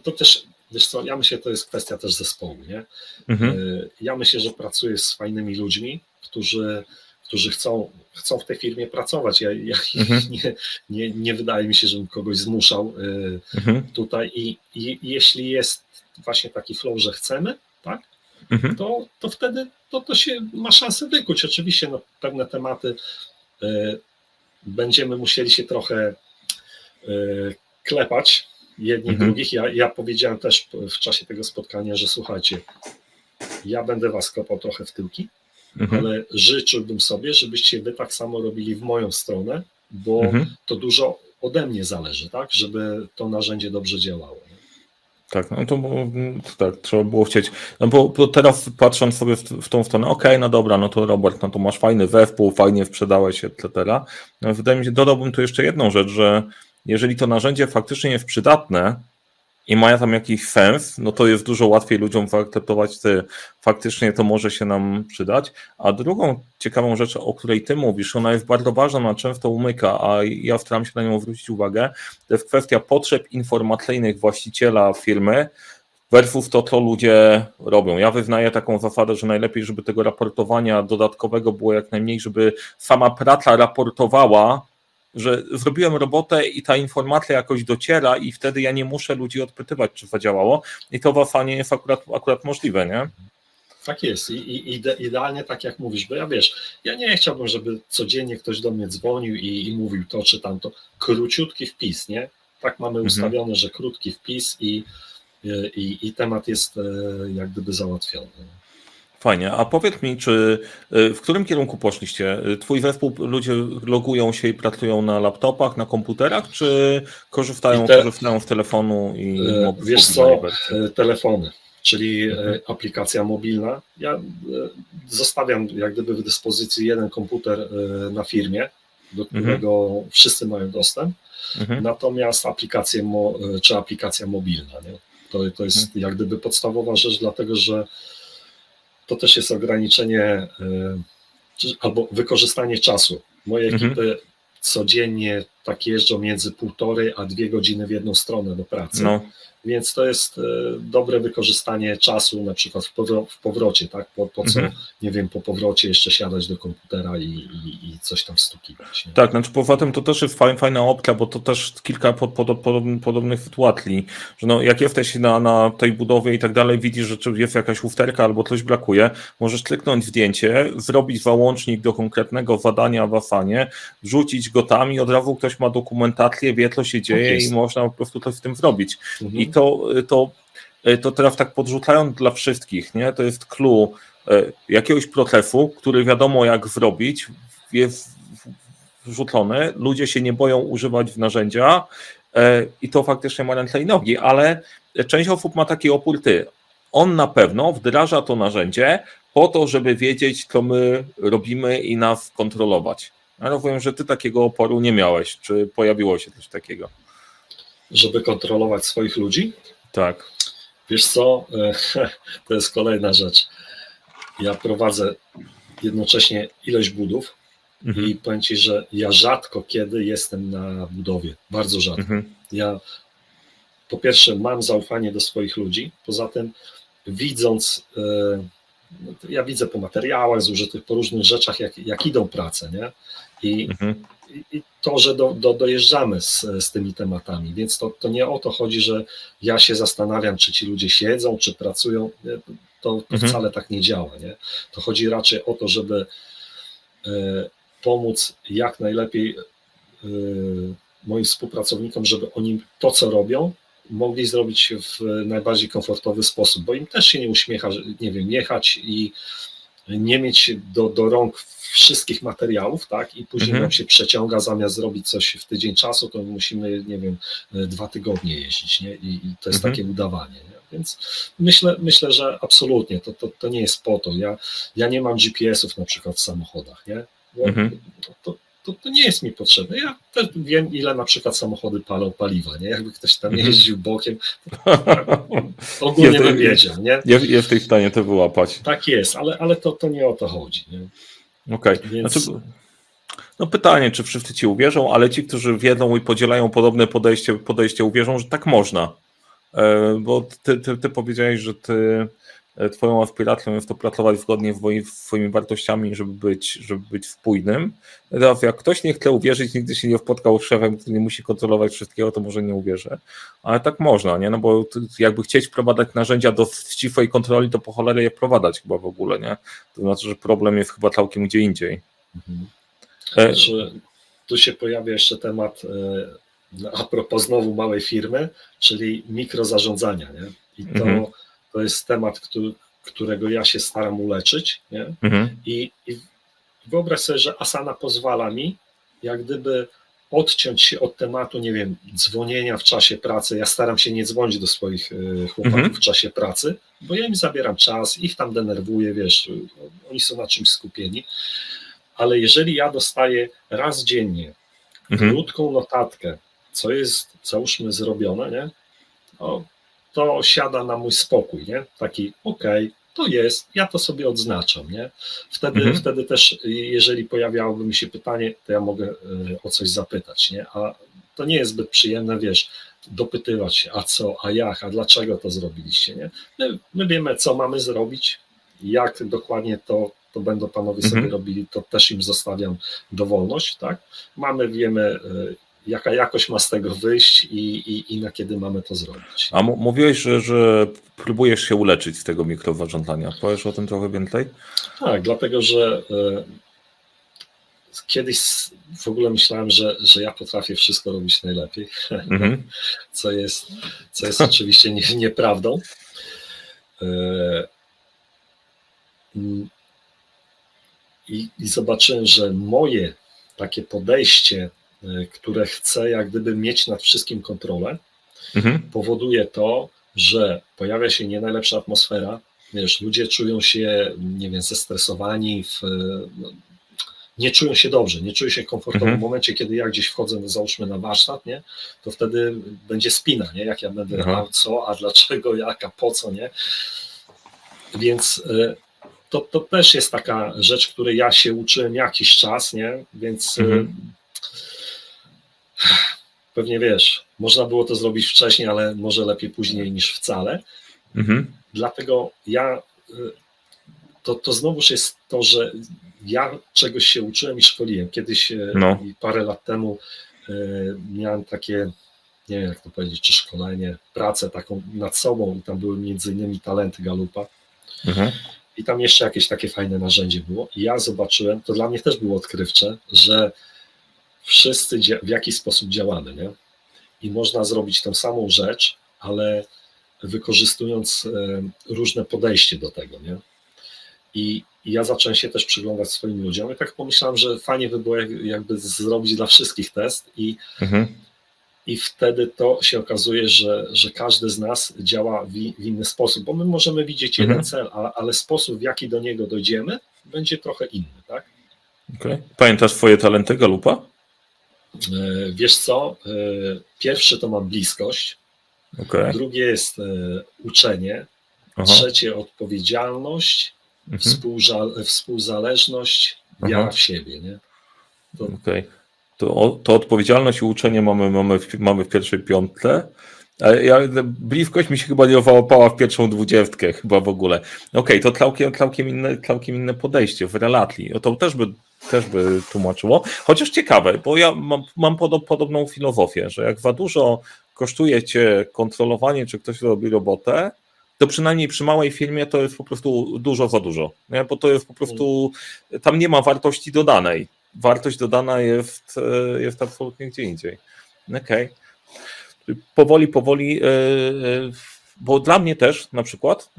to też Wiesz co, ja myślę, to jest kwestia też zespołu, nie? Mhm. Ja myślę, że pracuję z fajnymi ludźmi, którzy którzy chcą, chcą w tej firmie pracować. Ja, ja mhm. (laughs) nie, nie, nie wydaje mi się, żebym kogoś zmuszał y, mhm. tutaj i, i, jeśli jest właśnie taki flow, że chcemy, tak, mhm. to, to wtedy to, to się ma szansę wykuć. Oczywiście no, pewne tematy y, będziemy musieli się trochę y, klepać, jedni Mhm. drugich. Ja, ja powiedziałem też w czasie tego spotkania, że słuchajcie, ja będę was kopał trochę w tyłki, Mhm. ale życzyłbym sobie, żebyście wy tak samo robili w moją stronę, bo Mhm. to dużo ode mnie zależy, tak, żeby to narzędzie dobrze działało. Tak, no to, tak, trzeba było chcieć. No bo, bo teraz patrząc sobie w, w tą stronę, okej, no dobra, no to Robert, no to masz fajny wewpół, fajnie sprzedałeś, etc. No, wydaje mi się, dodałbym tu jeszcze jedną rzecz, że jeżeli to narzędzie faktycznie jest przydatne i ma tam jakiś sens, no to jest dużo łatwiej ludziom zaakceptować, ty faktycznie to może się nam przydać. A drugą ciekawą rzecz, o której ty mówisz, ona jest bardzo ważna, ona często umyka, a ja staram się na nią zwrócić uwagę, to jest kwestia potrzeb informacyjnych właściciela firmy versus to, co ludzie robią. Ja wyznaję taką zasadę, że najlepiej, żeby tego raportowania dodatkowego było jak najmniej, żeby sama praca raportowała, że zrobiłem robotę i ta informacja jakoś dociera i wtedy ja nie muszę ludzi odpytywać, czy zadziałało i to w Afanie jest akurat, akurat możliwe, nie? Tak jest I, i ide, idealnie tak jak mówisz, bo ja wiesz, ja nie chciałbym, żeby codziennie ktoś do mnie dzwonił i, i mówił to czy tamto. Króciutki wpis, nie? Tak mamy Mhm. ustawione, że krótki wpis i, i, i temat jest e, jak gdyby załatwiony. Fajnie. A powiedz mi, czy y, w którym kierunku poszliście? Twój zespół ludzie logują się i pracują na laptopach, na komputerach, czy korzystają, te- korzystają z telefonu i E, Wiesz co, e, telefony, czyli e, Mhm. aplikacja mobilna. Ja e, zostawiam jak gdyby w dyspozycji jeden komputer na firmie, do którego wszyscy mają dostęp, Mhm. natomiast aplikacje mo, czy aplikacja mobilna. Nie? To, to jest Mhm. jak gdyby podstawowa rzecz, dlatego że to też jest ograniczenie e, albo wykorzystanie czasu. Moje Mhm. ekipy codziennie tak jeżdżą między półtorej a dwie godziny w jedną stronę do pracy. No, Więc to jest e, dobre wykorzystanie czasu, na przykład w, powro- w powrocie, tak? Po, po co, Mhm. nie wiem, po powrocie jeszcze siadać do komputera i, i, i coś tam wstukiwać. Nie? tak, znaczy poza tym to też jest fajna, opcja, bo to też kilka pod, pod, pod, podobnych sytuacji, że no, jak jesteś na, na tej budowie i tak dalej, widzisz, że jest jakaś usterka albo coś brakuje, możesz kliknąć zdjęcie, zrobić załącznik do konkretnego zadania w Asanie, wrzucić go tam i od razu ktoś ma dokumentację, wie co się dzieje jest. i można po prostu coś z tym zrobić. Mhm. To, to, to teraz tak podrzucając dla wszystkich, nie? to jest clue e, jakiegoś procesu, który wiadomo jak zrobić, jest wrzucony, ludzie się nie boją używać narzędzia i to faktycznie ma ręce i nogi, ale część osób ma taki opór ty. On na pewno wdraża to narzędzie po to, żeby wiedzieć, co my robimy i nas kontrolować. Ja rozumiem, że ty takiego oporu nie miałeś. Czy pojawiło się coś takiego? Żeby kontrolować swoich ludzi, Tak. wiesz co, (laughs) to jest kolejna rzecz. Ja prowadzę jednocześnie ilość budów Mhm. i powiem Ci, że ja rzadko kiedy jestem na budowie, bardzo rzadko. Mhm. Ja po pierwsze mam zaufanie do swoich ludzi, poza tym widząc, e, no ja widzę po materiałach zużytych, po różnych rzeczach, jak, jak idą prace, nie? I, Mhm. i- to, że do, do, dojeżdżamy z, z tymi tematami, więc to, to nie o to chodzi, że ja się zastanawiam, czy ci ludzie siedzą, czy pracują, to, to Mhm. wcale tak nie działa, nie? To chodzi raczej o to, żeby e, pomóc jak najlepiej e, moim współpracownikom, żeby oni to, co robią, mogli zrobić w najbardziej komfortowy sposób, bo im też się nie uśmiecha, że, nie wiem, jechać i nie mieć do, do rąk wszystkich materiałów, tak, i później Mhm. nam się przeciąga, zamiast zrobić coś w tydzień czasu, to musimy, nie wiem, dwa tygodnie jeździć, nie, i, i to jest Mhm. takie udawanie, nie? więc myślę, myślę, że absolutnie, to, to, to nie jest po to, ja, ja nie mam GPS-ów na przykład w samochodach, nie, bo Mhm. to, to, to nie jest mi potrzebne. Ja też wiem, ile na przykład samochody palą paliwa, nie? Jakby ktoś tam Mhm. jeździł bokiem, to (laughs) ogólnie Jest- bym wiedział, nie? Jest, jesteś w stanie to wyłapać. Tak jest, ale, ale to, to nie o to chodzi, nie? Okej. Więc- Znaczy, no pytanie, czy wszyscy ci uwierzą, ale ci, którzy wiedzą i podzielają podobne podejście, podejście uwierzą, że tak można. E, Bo ty, ty, ty powiedziałeś, że ty twoją aspiracją jest to pracować zgodnie z swoimi- wartościami, żeby być, żeby być spójnym. Teraz jak ktoś nie chce uwierzyć, nigdy się nie spotkał z szefem, który nie musi kontrolować wszystkiego, to może nie uwierzy. Ale tak można, nie? No bo jakby chcieć wprowadzać narzędzia do ścisłej kontroli, to po cholerę je wprowadzać chyba w ogóle, nie? To znaczy, że problem jest chyba całkiem gdzie indziej. Mhm. E, Znaczy, tu się pojawia jeszcze temat e, a propos znowu małej firmy, czyli mikrozarządzania. Nie? I to, mhm. To jest temat, który, którego ja się staram uleczyć. Nie? Mhm. I, I wyobraź sobie, że Asana pozwala mi jak gdyby odciąć się od tematu, nie wiem, dzwonienia w czasie pracy. Ja staram się nie dzwonić do swoich e, chłopaków mhm. w czasie pracy, bo ja im zabieram czas, ich tam denerwuję, wiesz, oni są na czymś skupieni. Ale jeżeli ja dostaję raz dziennie mhm. krótką notatkę, co jest, załóżmy, zrobione, nie? No, to siada na mój spokój, nie? Taki, okej, okay, to jest, ja to sobie odznaczam, nie? Wtedy, mhm. wtedy też, jeżeli pojawiałoby mi się pytanie, to ja mogę e, o coś zapytać, nie? A to nie jest zbyt przyjemne, wiesz, dopytywać się, a co, a jak, a dlaczego to zrobiliście, nie? My, my wiemy, co mamy zrobić, jak dokładnie to, to będą panowie mhm. sobie robili, to też im zostawiam dowolność, tak? Mamy, wiemy, e, jaka jakość ma z tego wyjść i, i, i na kiedy mamy to zrobić. A mówiłeś, że, że próbujesz się uleczyć z tego mikrowarządzania. Powiesz o tym trochę więcej? Tak, dlatego że e, kiedyś w ogóle myślałem, że, że ja potrafię wszystko robić najlepiej, mm-hmm. (laughs) co, jest, co jest oczywiście nie, nieprawdą. E, I, I zobaczyłem, że moje takie podejście które chce jak gdyby mieć nad wszystkim kontrolę, mhm. powoduje to, że pojawia się nie najlepsza atmosfera, wiesz, ludzie czują się, nie wiem, zestresowani, w, no, nie czują się dobrze, nie czują się komfortowo. Mhm. W momencie, kiedy ja gdzieś wchodzę, no, załóżmy na warsztat, nie, to wtedy będzie spina, nie, jak ja będę, mhm. a co, a dlaczego, jak, a po co, nie. Więc e, to, to też jest taka rzecz, której ja się uczyłem jakiś czas, nie, więc mhm pewnie wiesz, można było to zrobić wcześniej, ale może lepiej później niż wcale. Mhm. Dlatego ja, y, to, to znowuż jest to, że ja czegoś się uczyłem i szkoliłem. Kiedyś y, no. parę lat temu y, miałem takie, nie wiem jak to powiedzieć, czy szkolenie, pracę taką nad sobą i tam były między innymi talenty Galupa. Mhm. I tam jeszcze jakieś takie fajne narzędzie było. I ja zobaczyłem, to dla mnie też było odkrywcze, że wszyscy w jakiś sposób działamy, nie? I można zrobić tę samą rzecz, ale wykorzystując e, różne podejście do tego, nie? I, ja zacząłem się też przyglądać swoim ludziom i tak pomyślałem, że fajnie by było jakby zrobić dla wszystkich test i, mhm. i wtedy to się okazuje, że, że każdy z nas działa w, w inny sposób, bo my możemy widzieć mhm. jeden cel, ale, ale sposób w jaki do niego dojdziemy będzie trochę inny, tak? Okay. Pamiętasz swoje talenty Galupa? E, wiesz co? E, pierwsze to mam bliskość, okay. drugie jest e, uczenie, Aha. trzecie odpowiedzialność, mhm. współzależność, wiara Aha. w siebie. Nie? To... Okay. To, to odpowiedzialność i uczenie mamy, mamy, w, mamy w pierwszej piątce. Ja, bliskość mi się chyba nie owałapała w pierwszą dwudziestkę, chyba w ogóle. Okej, okay, to całkiem, całkiem, inne, całkiem inne podejście w relatli. To też by też by tłumaczyło. Chociaż ciekawe, bo ja mam, mam podobną filozofię, że jak za dużo kosztuje cię kontrolowanie, czy ktoś robi robotę, to przynajmniej przy małej firmie to jest po prostu dużo za dużo. Nie? Bo to jest po prostu, tam nie ma wartości dodanej. Wartość dodana jest, e, jest absolutnie gdzie indziej. Okej. Okay. Powoli, powoli. Yy, yy, bo dla mnie też na przykład,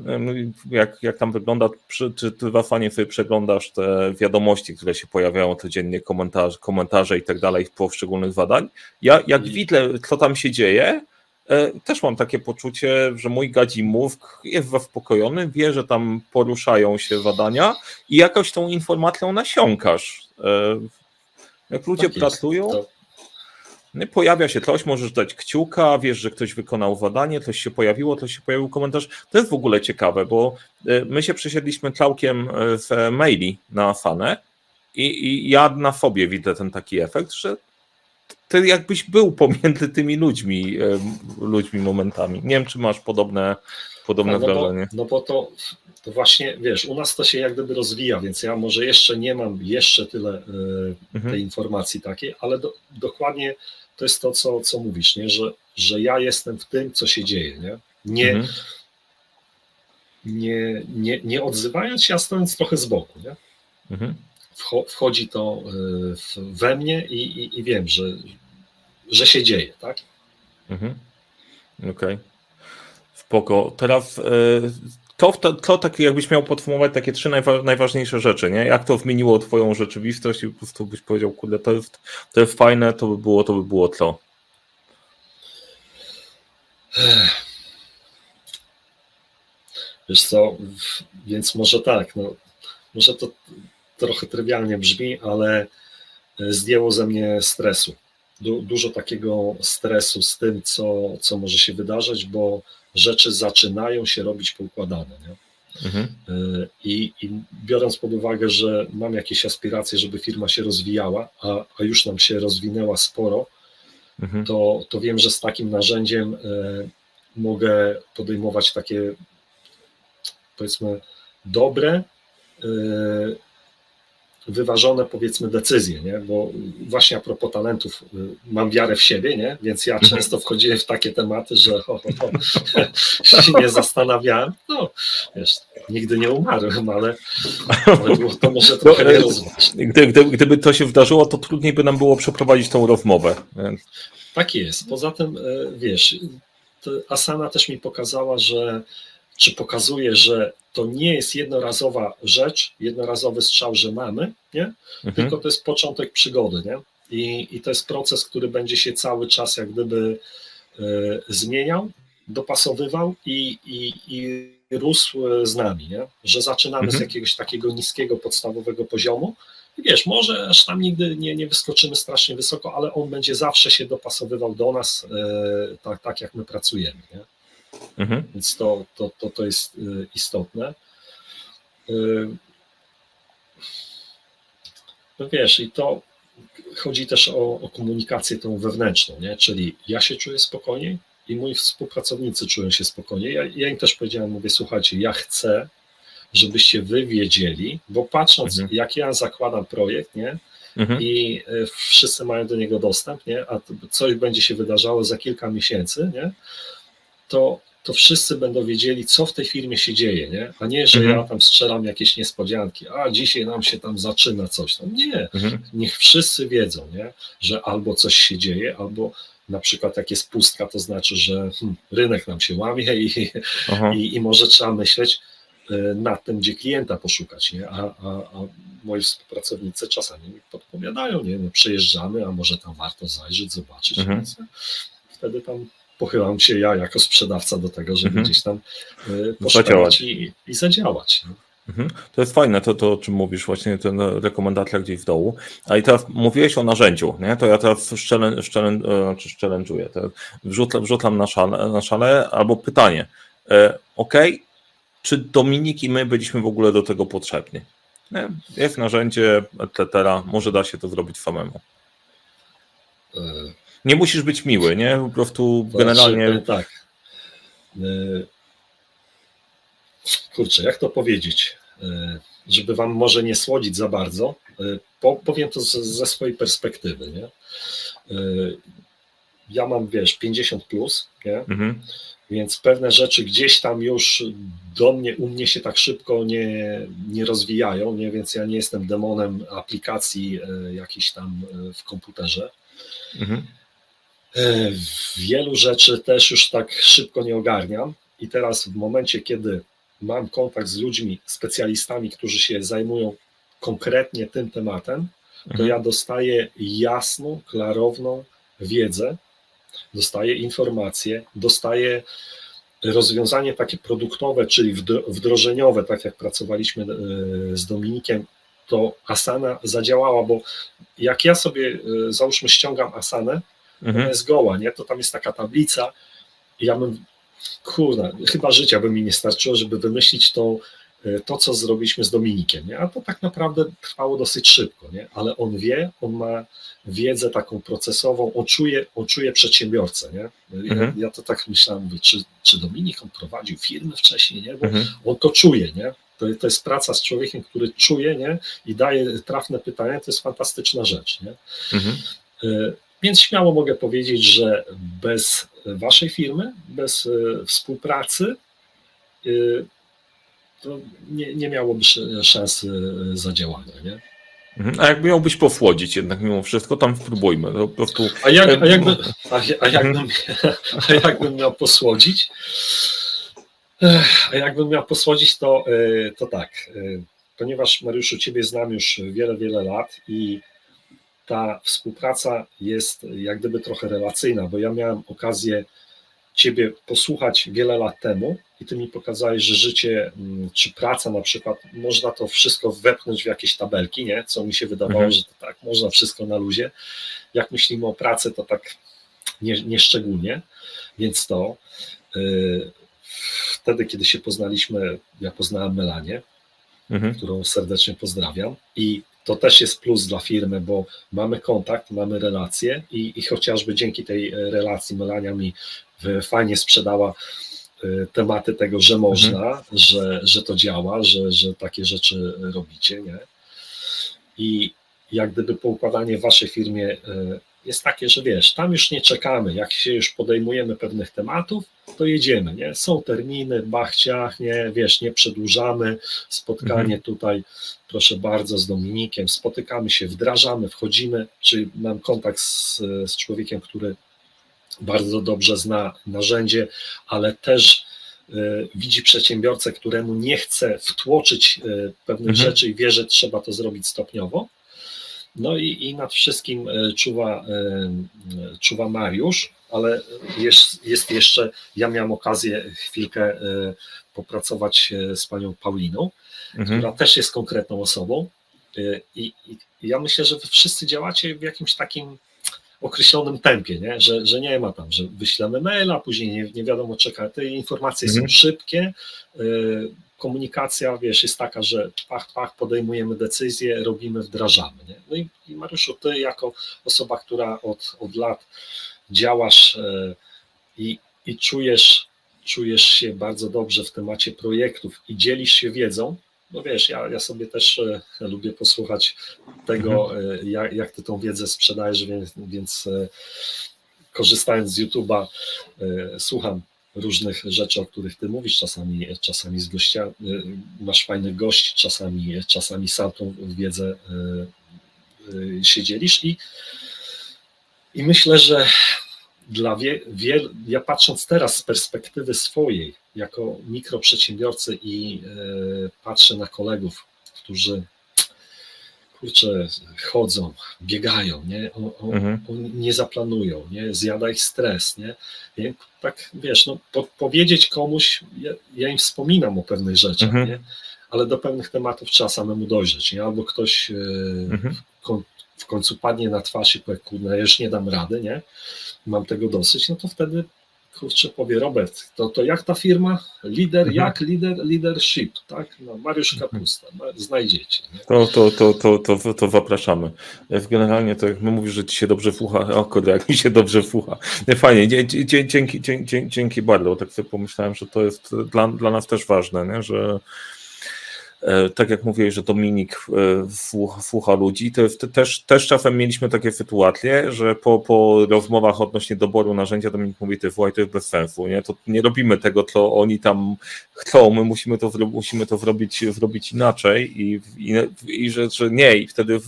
jak, jak tam wygląda, czy, czy ty Wafanie sobie przeglądasz te wiadomości, które się pojawiają codziennie, komentarze, komentarze i tak dalej poszczególnych zadań, ja jak I... widzę, co tam się dzieje, e, też mam takie poczucie, że mój gadzi mózg jest zaspokojony, wie, że tam poruszają się zadania i jakoś tą informacją nasiąkasz. E, jak ludzie tak pracują, to no pojawia się coś, możesz dać kciuka, wiesz, że ktoś wykonał zadanie, coś się pojawiło, coś się pojawił komentarz. To jest w ogóle ciekawe, bo e, my się przesiedliśmy całkiem z maili na fanę i, i ja na sobie widzę ten taki efekt, że ty jakbyś był pomiędzy tymi ludźmi, e, ludźmi momentami. Nie wiem, czy masz podobne, podobne no, no wrażenie. Bo, no bo to, to właśnie, wiesz, u nas to się jak gdyby rozwija, więc ja może jeszcze nie mam jeszcze tyle y, mhm. tej informacji takiej, ale do, dokładnie to jest to, co, co mówisz, nie? Że, że ja jestem w tym, co się dzieje. Nie, nie, mhm. nie, nie, nie odzywając się, a stojąc trochę z boku. Nie? Mhm. Wchodzi to e, we mnie i, i, i wiem, że że się dzieje, tak? Mhm. Okej. Okay. Spoko. Teraz to, to, to tak jakbyś miał podsumować takie trzy najwa najważniejsze rzeczy, nie? Jak to zmieniło twoją rzeczywistość i po prostu byś powiedział, kurde, to jest, to jest fajne, to by było, to by było to. Wiesz co, więc może tak, no, może to trochę trywialnie brzmi, ale e, zdjęło ze mnie stresu. Du dużo takiego stresu z tym, co, co może się wydarzyć, bo rzeczy zaczynają się robić poukładane. Nie? Mhm. E, I, I, biorąc pod uwagę, że mam jakieś aspiracje, żeby firma się rozwijała, a, a już nam się rozwinęła sporo, mhm. to, to wiem, że z takim narzędziem e, mogę podejmować takie, powiedzmy, dobre, e, wyważone powiedzmy decyzje, nie? bo właśnie a propos talentów y, mam wiarę w siebie, nie? więc ja mhm. często wchodziłem w takie tematy, że ho, ho, ho, (laughs) się nie zastanawiałem, no wiesz, nigdy nie umarłem, ale, ale to może trochę no, nie Gdy, gdy, gdyby to się wydarzyło, to trudniej by nam było przeprowadzić tą rozmowę. Tak jest, poza tym y, wiesz, Asana też mi pokazała, że czy pokazuje, że to nie jest jednorazowa rzecz, jednorazowy strzał, że mamy, nie? Mhm. tylko to jest początek przygody. Nie? I, I to jest proces, który będzie się cały czas jak gdyby y, zmieniał, dopasowywał i, i, i rósł z nami, nie? że zaczynamy mhm. z jakiegoś takiego niskiego, podstawowego poziomu. I wiesz, może aż tam nigdy nie, nie wyskoczymy strasznie wysoko, ale on będzie zawsze się dopasowywał do nas, y, tak, tak jak my pracujemy. Nie? Mhm. Więc to, to, to, to jest y, istotne. Y, no wiesz, i to chodzi też o, o komunikację tą wewnętrzną, nie? czyli ja się czuję spokojniej i moi współpracownicy czują się spokojniej. Ja, ja im też powiedziałem, mówię, słuchajcie, ja chcę, żebyście wy wiedzieli, bo patrząc, mhm. jak ja zakładam projekt, nie? Mhm. I y, wszyscy mają do niego dostęp, nie? A coś będzie się wydarzało za kilka miesięcy, nie? To to wszyscy będą wiedzieli, co w tej firmie się dzieje, nie? a nie, że mhm. ja tam strzelam jakieś niespodzianki, a dzisiaj nam się tam zaczyna coś tam. Nie, mhm. niech wszyscy wiedzą, nie? że albo coś się dzieje, albo na przykład jak jest pustka, to znaczy, że hmm, rynek nam się łamie i, i, i, może trzeba myśleć e, nad tym, gdzie klienta poszukać, nie? A, a, a moi współpracownicy czasami mi podpowiadają, nie? No, przejeżdżamy, a może tam warto zajrzeć, zobaczyć, mhm. więc wtedy tam pochylam się ja jako sprzedawca do tego, żeby mhm. gdzieś tam y, poszukać i, i zadziałać. Mhm. To jest fajne, to, to o czym mówisz, właśnie ten rekomendacja gdzieś w dołu. A i teraz mówiłeś o narzędziu, nie? to ja teraz szczelen, szczelen, znaczy szczelęczuję, wrzucam, wrzucam na szale, na szale albo pytanie. E, ok, czy Dominik i my byliśmy w ogóle do tego potrzebni? Nie? Jest narzędzie, etc. Może da się to zrobić samemu. Nie musisz być miły, nie? Po prostu generalnie. Tak. E, kurczę, jak to powiedzieć? E, żeby wam może nie słodzić za bardzo, e, powiem to ze swojej perspektywy, nie? Ja mam, wiesz, 50 plus, nie? Mhm. Więc pewne rzeczy gdzieś tam już do mnie, u mnie się tak szybko nie, nie rozwijają, nie? więc ja nie jestem demonem aplikacji jakiejś tam w komputerze. Mhm. E, wielu rzeczy też już tak szybko nie ogarniam i teraz w momencie, kiedy mam kontakt z ludźmi, specjalistami, którzy się zajmują konkretnie tym tematem, to mhm. ja dostaję jasną, klarowną wiedzę, dostaję informacje, dostaję rozwiązanie takie produktowe, czyli wdrożeniowe, tak jak pracowaliśmy e, z Dominikiem, to Asana zadziałała, bo jak ja sobie, e, załóżmy, ściągam Asanę, mhm. ona jest goła, nie? To tam jest taka tablica i ja bym, kurde, chyba życia by mi nie starczyło, żeby wymyślić to, e, to co zrobiliśmy z Dominikiem, nie? A to tak naprawdę trwało dosyć szybko, nie? Ale on wie, on ma wiedzę taką procesową, on czuje, on czuje przedsiębiorcę, nie? Ja, mhm. ja to tak myślałem, mówię, czy, czy Dominik on prowadził firmy wcześniej, nie? Bo mhm. on to czuje, nie? To, to jest praca z człowiekiem, który czuje, nie? I daje trafne pytania, to jest fantastyczna rzecz, nie? Mhm. E, więc śmiało mogę powiedzieć, że bez Waszej firmy, bez e, współpracy, e, to nie, nie miałoby szans zadziałania. Nie? Mhm. A jakby miałbyś posłodzić jednak mimo wszystko, tam spróbujmy. Po prostu... a, jak, a, jakby, a, a, jakbym, a jakbym miał posłodzić? A jakbym miał posłodzić, to, e, to tak. E, ponieważ Mariuszu, Ciebie znam już wiele, wiele lat i ta współpraca jest jak gdyby trochę relacyjna, bo ja miałem okazję Ciebie posłuchać wiele lat temu i Ty mi pokazałeś, że życie mm, czy praca na przykład, można to wszystko wepchnąć w jakieś tabelki, nie? co mi się wydawało, mhm. że to tak, można wszystko na luzie. Jak myślimy o pracy, to tak nie, nie szczególnie, więc to yy, wtedy, kiedy się poznaliśmy, ja poznałem Melanię, mhm. którą serdecznie pozdrawiam i to też jest plus dla firmy, bo mamy kontakt, mamy relacje i, i chociażby dzięki tej relacji Melania mi fajnie sprzedała y, tematy tego, że można, mhm. że, że to działa, że, że takie rzeczy robicie, nie? I jak gdyby poukładanie w waszej firmie jest takie, że wiesz, tam już nie czekamy, jak się już podejmujemy pewnych tematów, to jedziemy, nie? Są terminy, bachciach, nie, wiesz, nie przedłużamy, spotkanie mhm. tutaj, proszę bardzo, z Dominikiem, spotykamy się, wdrażamy, wchodzimy, czy mam kontakt z, z człowiekiem, który bardzo dobrze zna narzędzie, ale też y, widzi przedsiębiorcę, któremu nie chce wtłoczyć y, pewnych mhm. rzeczy i wie, że trzeba to zrobić stopniowo. No i, i nad wszystkim y, czuwa, czuwa Mariusz, ale jest, jest jeszcze, ja miałem okazję chwilkę popracować z panią Pauliną, mhm. która też jest konkretną osobą. I, I, ja myślę, że wy wszyscy działacie w jakimś takim określonym tempie, nie? Że, że nie ma tam, że wyślemy maila, później nie, nie wiadomo czeka. Te informacje mhm. są szybkie, komunikacja, wiesz, jest taka, że pach, pach, podejmujemy decyzję, robimy, wdrażamy. Nie? No i, i Mariuszu, ty jako osoba, która od, od lat działasz y, i, i czujesz, czujesz się bardzo dobrze w temacie projektów i dzielisz się wiedzą, no wiesz, ja, ja sobie też e, lubię posłuchać tego, mhm. e, jak, jak ty tą wiedzę sprzedajesz, więc, więc e, korzystając z YouTube'a słucham różnych rzeczy, o których ty mówisz, czasami, czasami z gościa, masz fajnych gości, czasami, czasami sam tą wiedzę się dzielisz. I, i myślę, że dla wie, wiel, ja patrząc teraz z perspektywy swojej, jako mikroprzedsiębiorcy i patrzę na kolegów, którzy kurczę, chodzą, biegają, nie? O, o, mhm. nie zaplanują, nie? Zjada ich stres, nie? I tak, wiesz, no, po, powiedzieć komuś, ja, ja, im wspominam o pewnych rzeczach, mhm. nie? Ale do pewnych tematów trzeba samemu dojrzeć, nie? Albo ktoś e, mhm. w, w końcu padnie na twarz i powie, kurde, ja już nie dam rady, nie? mam tego dosyć, no to wtedy kurczę powie Robert, to, to jak ta firma? Lider, mhm. jak lider, leadership, tak? No, Mariusz mhm. Kapusta, no, znajdziecie. To, to, to, to, to, to zapraszamy. Generalnie to jak my mówisz, że ci się dobrze fucha, o kurde, jak mi się dobrze fucha. Fajnie, dzięki, dzięki, dzięki, dzięki bardzo, tak sobie pomyślałem, że to jest dla, dla nas też ważne, nie? że E, tak jak mówiłeś, że Dominik e, słucha ludzi, to też, też czasem mieliśmy takie sytuacje, że po, po rozmowach odnośnie doboru narzędzia Dominik mówi, ty wołaj, to jest bez sensu, nie? To nie robimy tego, co oni tam chcą, my musimy to, musimy to zrobić, zrobić inaczej i, i, i że, że nie, i wtedy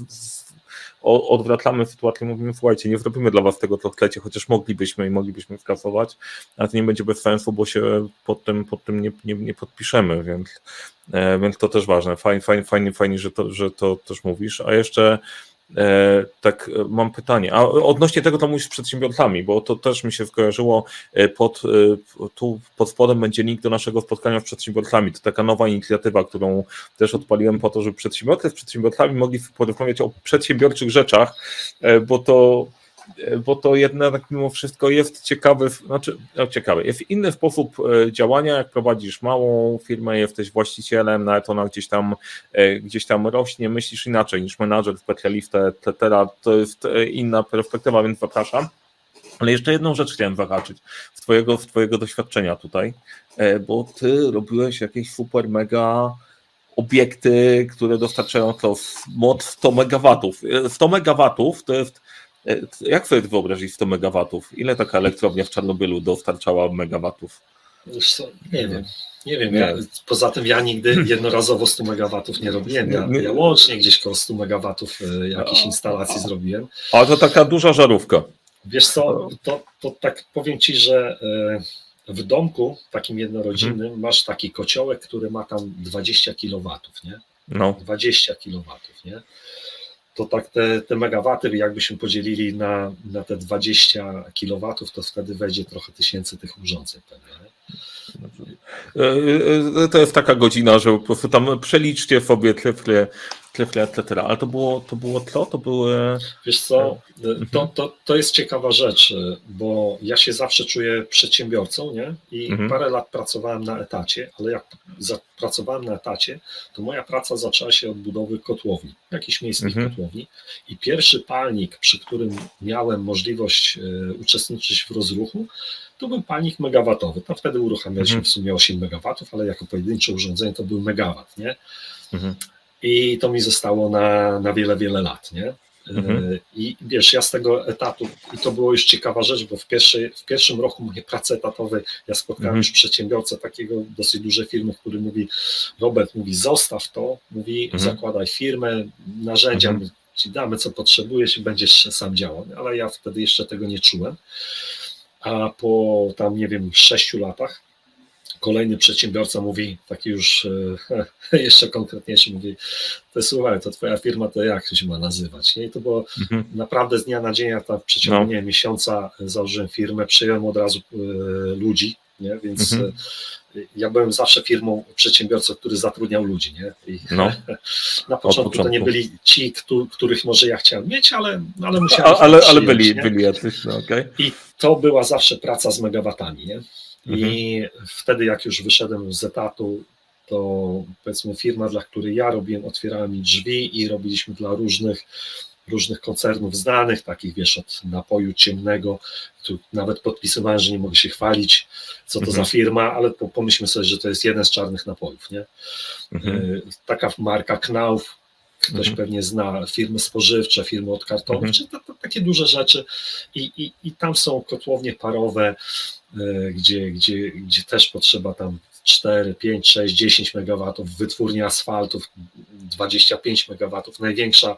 odwracamy sytuację, mówimy, słuchajcie, nie zrobimy dla was tego, co chcecie, chociaż moglibyśmy i moglibyśmy skasować, ale to nie będzie bez sensu, bo się pod tym, pod tym nie, nie, nie podpiszemy, więc, e, więc to też ważne. Fajnie, fajnie, fajnie, fajnie że, to, że to też mówisz. A jeszcze tak, e, mam pytanie. A odnośnie tego, co mówisz z przedsiębiorcami, bo to też mi się skojarzyło, e, pod, tu pod spodem będzie link do naszego spotkania z przedsiębiorcami. To taka nowa inicjatywa, którą też odpaliłem po to, żeby przedsiębiorcy z przedsiębiorcami mogli porozmawiać o przedsiębiorczych rzeczach, bo to bo to jednak mimo wszystko jest ciekawy, znaczy no ciekawe, jest inny sposób e, działania, jak prowadzisz małą firmę, jesteś właścicielem, nawet ona gdzieś tam, e, gdzieś tam rośnie, myślisz inaczej niż menadżer, specjalista, etc. To jest e, inna perspektywa, więc zapraszam. Ale jeszcze jedną rzecz chciałem zahaczyć z twojego, z twojego doświadczenia tutaj, bo ty robiłeś jakieś super mega obiekty, które dostarczają to moc 100 megawatów. 100 megawatów to jest jak sobie wyobrazić 100 megawatów? Ile taka elektrownia w Czarnobylu dostarczała megawatów? Wiesz co, nie wiem. Nie wiem, ja, poza tym ja nigdy jednorazowo 100 MW nie robiłem. Ja, ja łącznie gdzieś koło 100 MW y, jakiejś instalacji zrobiłem. A to taka duża żarówka. Wiesz co, to, to tak powiem Ci, że y, w domku takim jednorodzinnym hmm. masz taki kociołek, który ma tam 20 kW, nie? No. 20 kW, nie? To tak te, te megawaty, jakbyśmy podzielili na, na te 20 kW, to wtedy wejdzie trochę tysięcy tych urządzeń pewnie. Nie? E, e, to jest taka godzina, że tam przeliczcie sobie cyfry, cyfry etc. Ale to było, to było to? To były... Wiesz co, to, to, to jest ciekawa rzecz, bo ja się zawsze czuję przedsiębiorcą, nie? I mhm. parę lat pracowałem na etacie, ale jak pracowałem na etacie, to moja praca zaczęła się od budowy kotłowni, jakichś miejskich mhm. kotłowni i pierwszy palnik, przy którym miałem możliwość e, uczestniczyć w rozruchu, to był palnik megawatowy. To wtedy uruchamialiśmy mhm. w sumie 8 megawatów, ale jako pojedyncze urządzenie to był megawat, nie? Mhm. I to mi zostało na, na wiele, wiele lat, nie? Mhm. I wiesz, ja z tego etatu, i to było już ciekawa rzecz, bo w, pierwszej, w pierwszym roku mojej pracy etatowej ja spotkałem mhm. już przedsiębiorcę takiego dosyć dużej firmy, który mówi, Robert mówi, zostaw to, mówi, mhm. zakładaj firmę, narzędzia, mhm. ci damy co potrzebujesz i będziesz sam działał. Ale ja wtedy jeszcze tego nie czułem a po tam, nie wiem, sześciu latach kolejny przedsiębiorca mówi, taki już e, (laughs) jeszcze konkretniejszy, mówi, to słuchaj, to twoja firma to jak się ma nazywać? Nie? I to było mhm. naprawdę z dnia na dzień, ja tam w przeciągu no. nie, miesiąca założyłem firmę, przyjąłem od razu e, ludzi, nie? więc mhm. e, ja byłem zawsze firmą przedsiębiorcą, który zatrudniał ludzi. Nie? I no. (laughs) na początku, początku, to nie byli ci, których może ja chciałem mieć, ale, ale musiałem. Ale, ale byli, byli jacyś, no, okay. I to była zawsze praca z megawatami. Nie? I mhm. wtedy, jak już wyszedłem z etatu, to powiedzmy firma, dla której ja robiłem, otwierała mi drzwi i robiliśmy dla różnych różnych koncernów znanych, takich wiesz, od napoju ciemnego, tu nawet podpisywałem, że nie mogę się chwalić, co to mhm. za firma, ale pomyślmy sobie, że to jest jeden z czarnych napojów, nie? Mhm. E, taka marka Knauf, ktoś mhm. pewnie zna, firmy spożywcze, firmy od kartonów, mhm. czy to, to, takie duże rzeczy I, i, i tam są kotłownie parowe, e, gdzie, gdzie, gdzie też potrzeba tam 4, 5, 6, 10 MW, wytwórnia asfaltów 25 MW. Największa,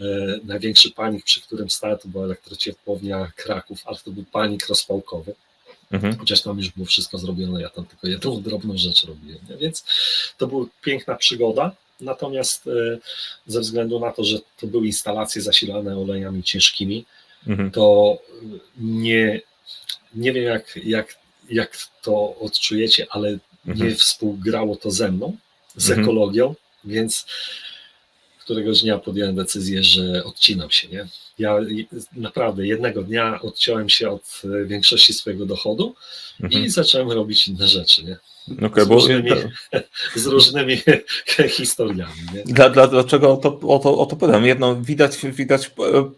e, największy panik, przy którym stałem, to była elektrociepłownia Kraków, ale to był panik rozpałkowy. Mhm. Chociaż tam już było wszystko zrobione, ja tam tylko jedną drobną rzecz robiłem. Nie? Więc to była piękna przygoda. Natomiast e, ze względu na to, że to były instalacje zasilane olejami ciężkimi, mhm. to nie, nie wiem jak, jak, jak to odczujecie, ale mhm. nie współgrało to ze mną, z mhm. ekologią, więc któregoś dnia podjąłem decyzję, że odcinam się. Nie? Ja naprawdę jednego dnia odciąłem się od większości swojego dochodu mhm. i zacząłem robić inne rzeczy. Nie? Okay, z, różnymi, bo... z różnymi (laughs) (laughs) historiami. Nie? Dla, dla, dlaczego o to, o, to, o to pytam? Jedno, widać, widać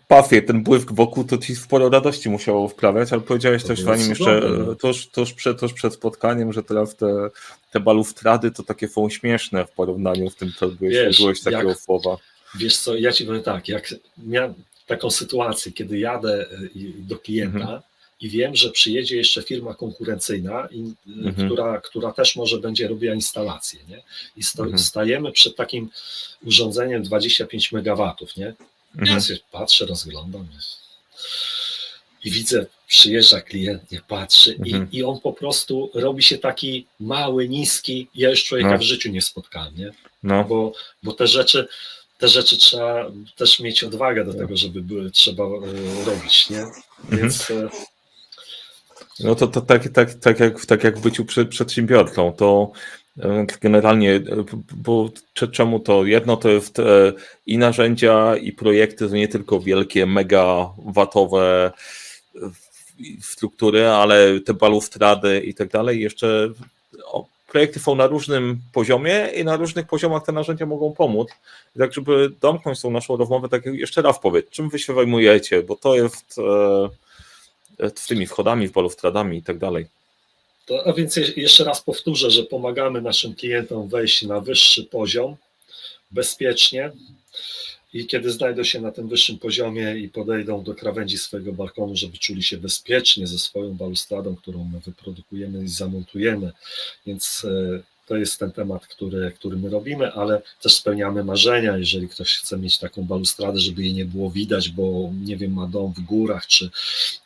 pafie, ten błysk wokół to ci sporo radości musiało wprawiać, ale powiedziałeś to coś fajnie jeszcze no. tuż, tuż, przed, tuż przed spotkaniem, że teraz te, te baluftrady to takie są śmieszne w porównaniu w tym, co byłeś, byłeś takiego jak, słowa. Wiesz co, ja ci powiem tak, jak miałem taką sytuację, kiedy jadę e, do klienta, mhm i wiem, że przyjedzie jeszcze firma konkurencyjna, mhm. która, która też może będzie robiła instalację. Nie? I sto, mhm. stajemy przed takim urządzeniem 25 MW. Nie? Mhm. Ja patrzę, rozglądam i widzę, przyjeżdża klient, nie patrzy i, mhm. i on po prostu robi się taki mały, niski. Ja już człowieka no. w życiu nie spotkałem, nie? No. Bo, bo te rzeczy te rzeczy trzeba też mieć odwagę do no. tego, żeby były, trzeba e, robić, nie? Mhm. Więc mhm. No to, to tak, tak, tak, jak, tak jak w byciu przedsiębiorcą, to e, generalnie, e, bo czemu to? Jedno to jest e, i narzędzia, i projekty to nie tylko wielkie, mega watowe struktury, ale te balustrady i tak dalej. Jeszcze projekty są na różnym poziomie i na różnych poziomach te narzędzia mogą pomóc. Tak, żeby domknąć tą naszą rozmowę, tak jeszcze raz powiedz, czym wy się zajmujecie, bo to jest z tymi wchodami, balustradami i tak dalej. To, a więc jeszcze raz powtórzę, że pomagamy naszym klientom wejść na wyższy poziom bezpiecznie i kiedy znajdą się na tym wyższym poziomie i podejdą do krawędzi swojego balkonu, żeby czuli się bezpiecznie ze swoją balustradą, którą my wyprodukujemy i zamontujemy. Więc e, to jest ten temat, który, który my robimy, ale też spełniamy marzenia. Jeżeli ktoś chce mieć taką balustradę, żeby jej nie było widać, bo nie wiem, ma dom w górach czy,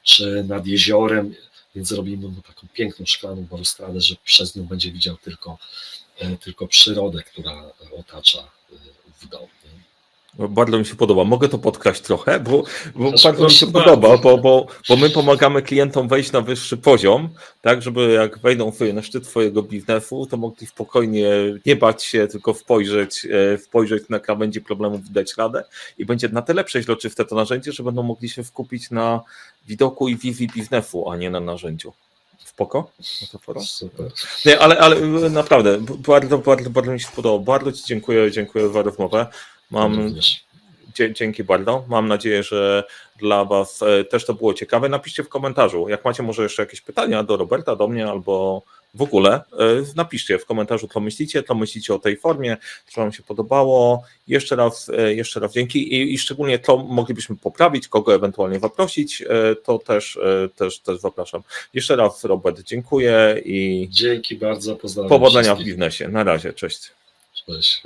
czy nad jeziorem, więc robimy mu taką piękną szklaną balustradę, że przez nią będzie widział tylko, e, tylko przyrodę, która otacza e, w domu. Bardzo mi się podoba. Mogę to podkraść trochę, bo, bo bardzo mi się podoba, bo, bo, bo my pomagamy klientom wejść na wyższy poziom, tak, żeby jak wejdą na szczyt twojego biznesu, to mogli spokojnie nie bać się, tylko spojrzeć, e, spojrzeć na krawędzi problemów i dać radę i będzie na tyle przeźroczyste to narzędzie, że będą mogli się skupić na widoku i wizji biznesu, a nie na narzędziu. Spoko? Metafora? Super. Nie, ale, ale naprawdę, bardzo, bardzo, bardzo mi się podobało. Bardzo Ci dziękuję, dziękuję za rozmowę. Mam, dzięki bardzo. Mam nadzieję, że dla Was e, też to było ciekawe. Napiszcie w komentarzu. Jak macie może jeszcze jakieś pytania do Roberta, do mnie albo w ogóle, e, napiszcie w komentarzu, co myślicie, co myślicie o tej formie, co Wam się podobało. Jeszcze raz, e, jeszcze raz dzięki i, i szczególnie to moglibyśmy poprawić, kogo ewentualnie zaprosić, to też, też, też zapraszam. Jeszcze raz Robert, dziękuję i Dzięki bardzo, pozdrawiam. powodzenia w wszystkich. biznesie. Na razie, cześć. Cześć.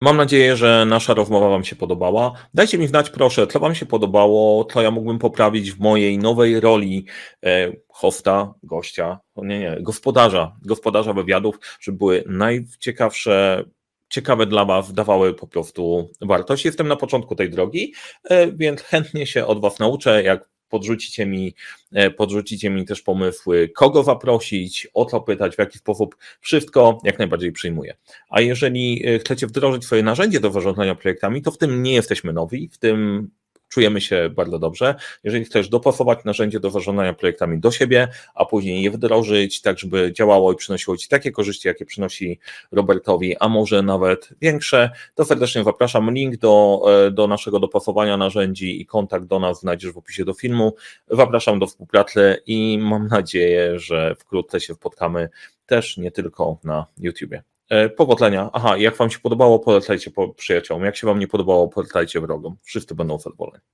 Mam nadzieję, że nasza rozmowa Wam się podobała. Dajcie mi znać, proszę, co Wam się podobało, co ja mógłbym poprawić w mojej nowej roli e, hosta, gościa, nie, nie, gospodarza, gospodarza wywiadów, żeby były najciekawsze, ciekawe dla Was, dawały po prostu wartość. Jestem na początku tej drogi, e, więc chętnie się od Was nauczę, jak podrzucicie mi, e, podrzucicie mi też pomysły, kogo zaprosić, o co pytać, w jaki sposób, wszystko jak najbardziej przyjmuję. A jeżeli e, chcecie wdrożyć swoje narzędzie do zarządzania projektami, to w tym nie jesteśmy nowi, w tym czujemy się bardzo dobrze. Jeżeli chcesz dopasować narzędzie do zarządzania projektami do siebie, a później je wdrożyć, tak żeby działało i przynosiło Ci takie korzyści, jakie przynosi Robertowi, a może nawet większe, to serdecznie zapraszam. Link do, e, do naszego dopasowania narzędzi i kontakt do nas znajdziesz w opisie do filmu. Zapraszam do współpracy i mam nadzieję, że wkrótce się spotkamy też nie tylko na YouTubie. E, Powodzenia. Aha, jak Wam się podobało, polecajcie po przyjaciołom. Jak się Wam nie podobało, polecajcie wrogom. Wszyscy będą zadowoleni.